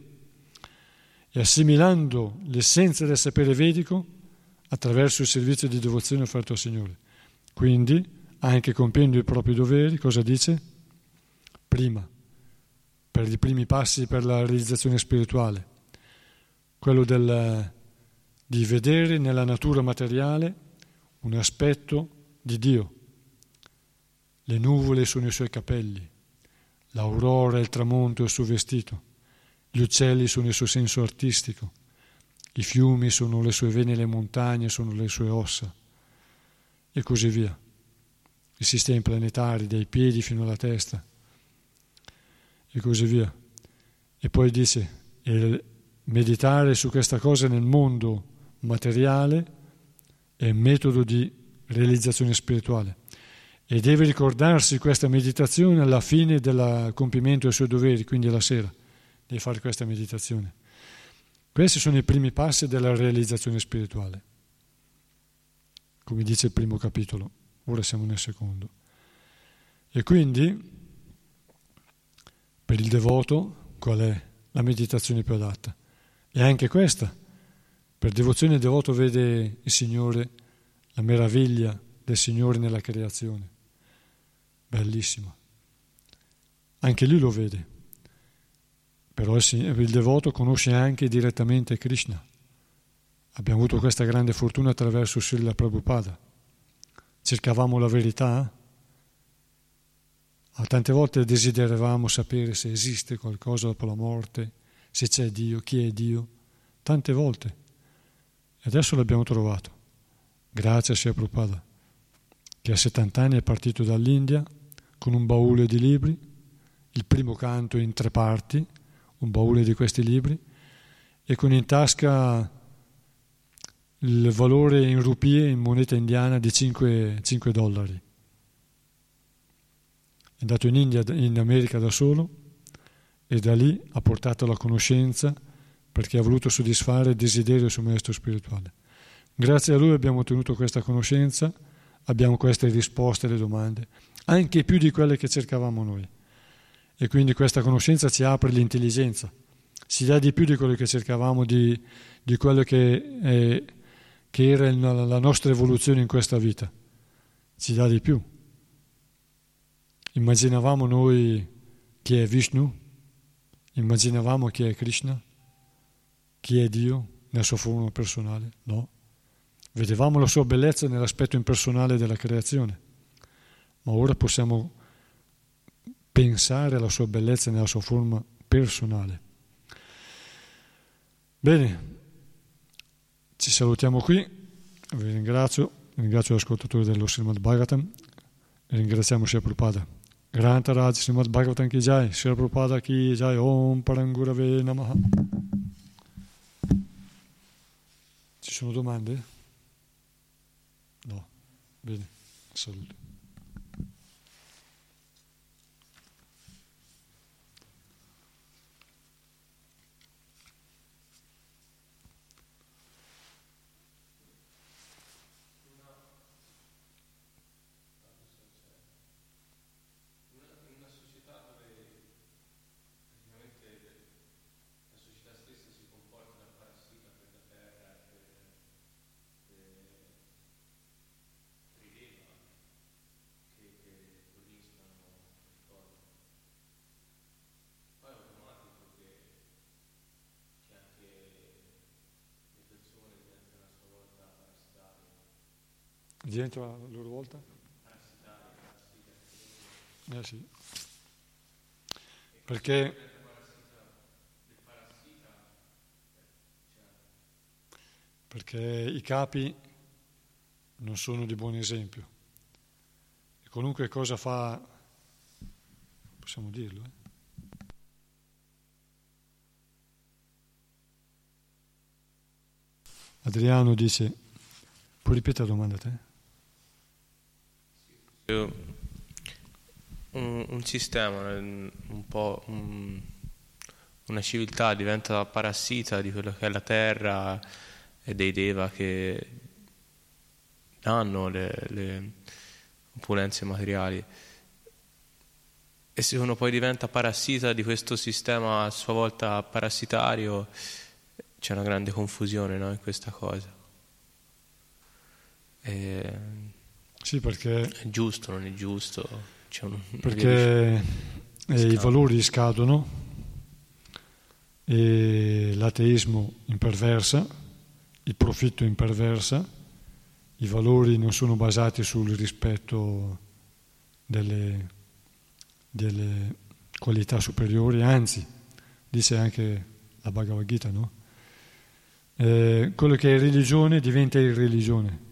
e assimilando l'essenza del sapere vedico attraverso il servizio di devozione offerto al Signore. Quindi, anche compiendo i propri doveri, cosa dice? Prima, per i primi passi per la realizzazione spirituale, quello del, di vedere nella natura materiale un aspetto di Dio. Le nuvole sono i suoi capelli, l'aurora e il tramonto è il suo vestito, gli uccelli sono il suo senso artistico, i fiumi sono le sue vene, le montagne sono le sue ossa, e così via. I sistemi planetari, dai piedi fino alla testa, e così via. E poi dice, meditare su questa cosa nel mondo materiale è un metodo di realizzazione spirituale e deve ricordarsi questa meditazione alla fine del compimento dei suoi doveri, quindi alla sera, deve fare questa meditazione. Questi sono i primi passi della realizzazione spirituale, come dice il primo capitolo, ora siamo nel secondo. E quindi, per il devoto, qual è la meditazione più adatta? E anche questa, per devozione il devoto vede il Signore, la meraviglia del Signore nella creazione bellissimo. Anche lui lo vede, però il devoto conosce anche direttamente Krishna. Abbiamo avuto questa grande fortuna attraverso Srila Prabhupada. Cercavamo la verità, a tante volte desideravamo sapere se esiste qualcosa dopo la morte, se c'è Dio, chi è Dio, tante volte. E adesso l'abbiamo trovato. Grazie a Srila Prabhupada, che a 70 anni è partito dall'India con un baule di libri, il primo canto in tre parti, un baule di questi libri, e con in tasca il valore in rupie, in moneta indiana, di 5, 5 dollari. È andato in India, in America da solo e da lì ha portato la conoscenza perché ha voluto soddisfare il desiderio del suo maestro spirituale. Grazie a lui abbiamo ottenuto questa conoscenza, abbiamo queste risposte alle domande anche più di quelle che cercavamo noi. E quindi questa conoscenza ci apre l'intelligenza, ci dà di più di quello che cercavamo, di, di quello che, è, che era la nostra evoluzione in questa vita, ci dà di più. Immaginavamo noi chi è Vishnu, immaginavamo chi è Krishna, chi è Dio nella sua forma personale, no. Vedevamo la sua bellezza nell'aspetto impersonale della creazione ma ora possiamo pensare alla sua bellezza nella sua forma personale. Bene, ci salutiamo qui, vi ringrazio, ringrazio gli ascoltatori dello Srimad Bhagavatam e ringraziamo Shri Prabhupada. Granta Raj Srimad Bhagavatam ki jai, Shri Prabhupada ki jai, Om Parangurave Namaha. Ci sono domande? No, bene, saluto. Diventano a loro volta? Eh sì. Perché perché i capi non sono di buon esempio. E qualunque cosa fa, possiamo dirlo, eh? Adriano dice, puoi ripetere la domanda a te? Un, un sistema, un po' un, una civiltà diventa parassita di quello che è la terra e dei deva che danno le, le opulenze materiali. E se uno poi diventa parassita di questo sistema a sua volta parassitario, c'è una grande confusione no, in questa cosa. E sì, perché... È giusto, non è giusto. Un, perché eh, i valori scadono e l'ateismo imperversa, il profitto imperversa, i valori non sono basati sul rispetto delle, delle qualità superiori, anzi, dice anche la Bhagavad Gita, no? Eh, quello che è religione diventa irreligione.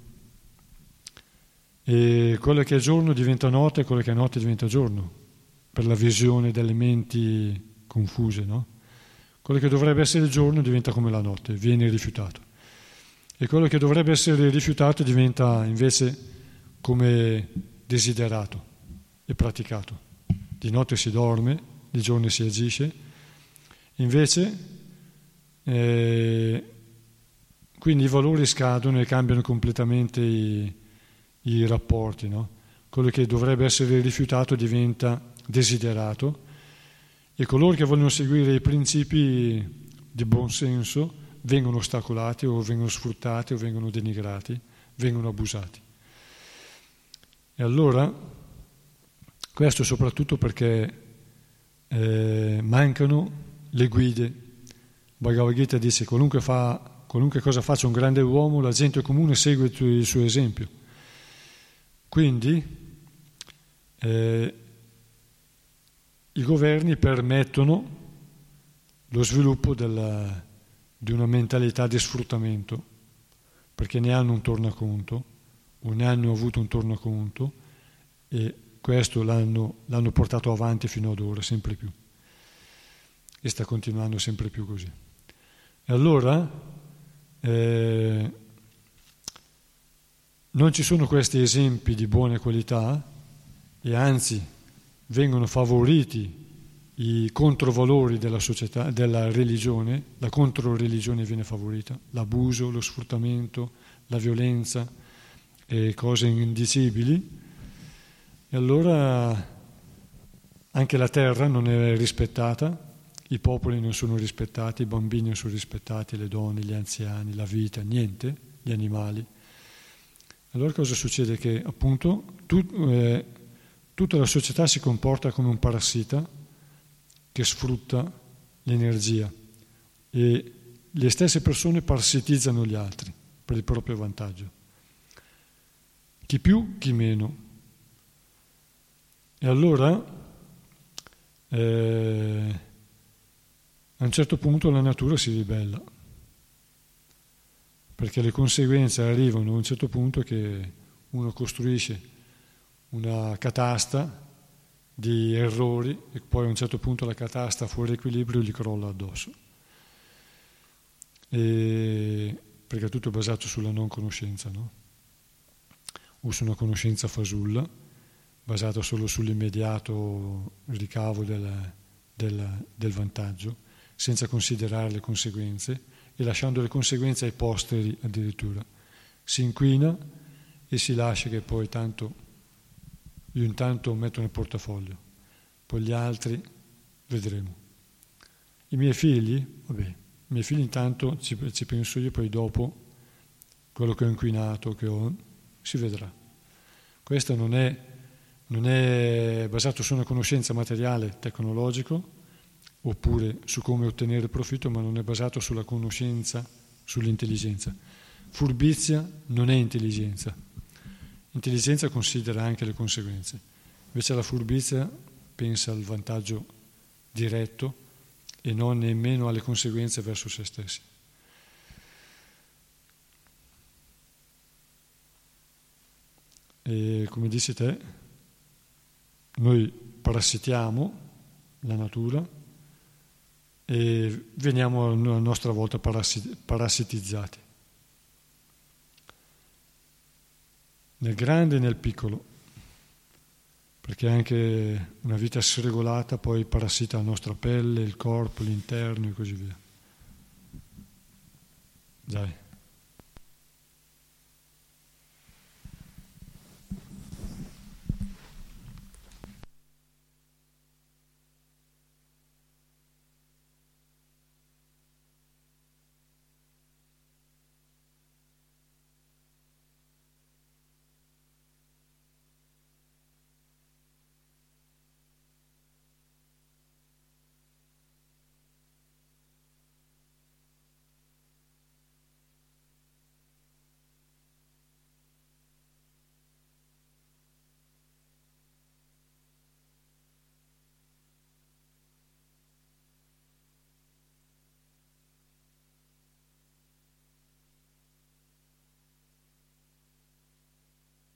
E quello che è giorno diventa notte e quello che è notte diventa giorno, per la visione delle menti confuse, no? Quello che dovrebbe essere giorno diventa come la notte, viene rifiutato. E quello che dovrebbe essere rifiutato diventa invece come desiderato e praticato. Di notte si dorme, di giorno si agisce. Invece, eh, quindi i valori scadono e cambiano completamente i, i rapporti, no? quello che dovrebbe essere rifiutato diventa desiderato e coloro che vogliono seguire i principi di buon senso vengono ostacolati o vengono sfruttati o vengono denigrati, vengono abusati. E allora, questo soprattutto perché eh, mancano le guide. Bhagavad Gita dice qualunque, fa, qualunque cosa faccia un grande uomo, la gente comune segue il suo esempio. Quindi eh, i governi permettono lo sviluppo della, di una mentalità di sfruttamento, perché ne hanno un tornaconto o ne hanno avuto un tornaconto e questo l'hanno, l'hanno portato avanti fino ad ora, sempre più. E sta continuando sempre più così. E allora eh, non ci sono questi esempi di buone qualità e anzi vengono favoriti i controvalori della società, della religione, la controreligione viene favorita, l'abuso, lo sfruttamento, la violenza e cose indicibili. E allora anche la terra non è rispettata, i popoli non sono rispettati, i bambini non sono rispettati, le donne, gli anziani, la vita, niente, gli animali. Allora cosa succede? Che appunto tu, eh, tutta la società si comporta come un parassita che sfrutta l'energia e le stesse persone parassitizzano gli altri per il proprio vantaggio. Chi più, chi meno. E allora eh, a un certo punto la natura si ribella perché le conseguenze arrivano a un certo punto che uno costruisce una catasta di errori e poi a un certo punto la catasta fuori equilibrio gli crolla addosso. E, perché tutto basato sulla non conoscenza, no? O su una conoscenza fasulla, basata solo sull'immediato ricavo del, del, del vantaggio, senza considerare le conseguenze e lasciando le conseguenze ai posteri addirittura. Si inquina e si lascia che poi tanto, io intanto metto nel portafoglio, poi gli altri vedremo. I miei figli, vabbè, i miei figli intanto ci, ci penso io, poi dopo quello che ho inquinato, che ho, si vedrà. Questo non è, non è basato su una conoscenza materiale, tecnologico, oppure su come ottenere profitto, ma non è basato sulla conoscenza, sull'intelligenza. Furbizia non è intelligenza. Intelligenza considera anche le conseguenze. Invece la furbizia pensa al vantaggio diretto e non nemmeno alle conseguenze verso se stessi. E come dici te, noi parassitiamo la natura, e veniamo a nostra volta parassitizzati. Nel grande e nel piccolo. perché anche una vita sregolata poi parassita la nostra pelle, il corpo, l'interno e così via. Dai.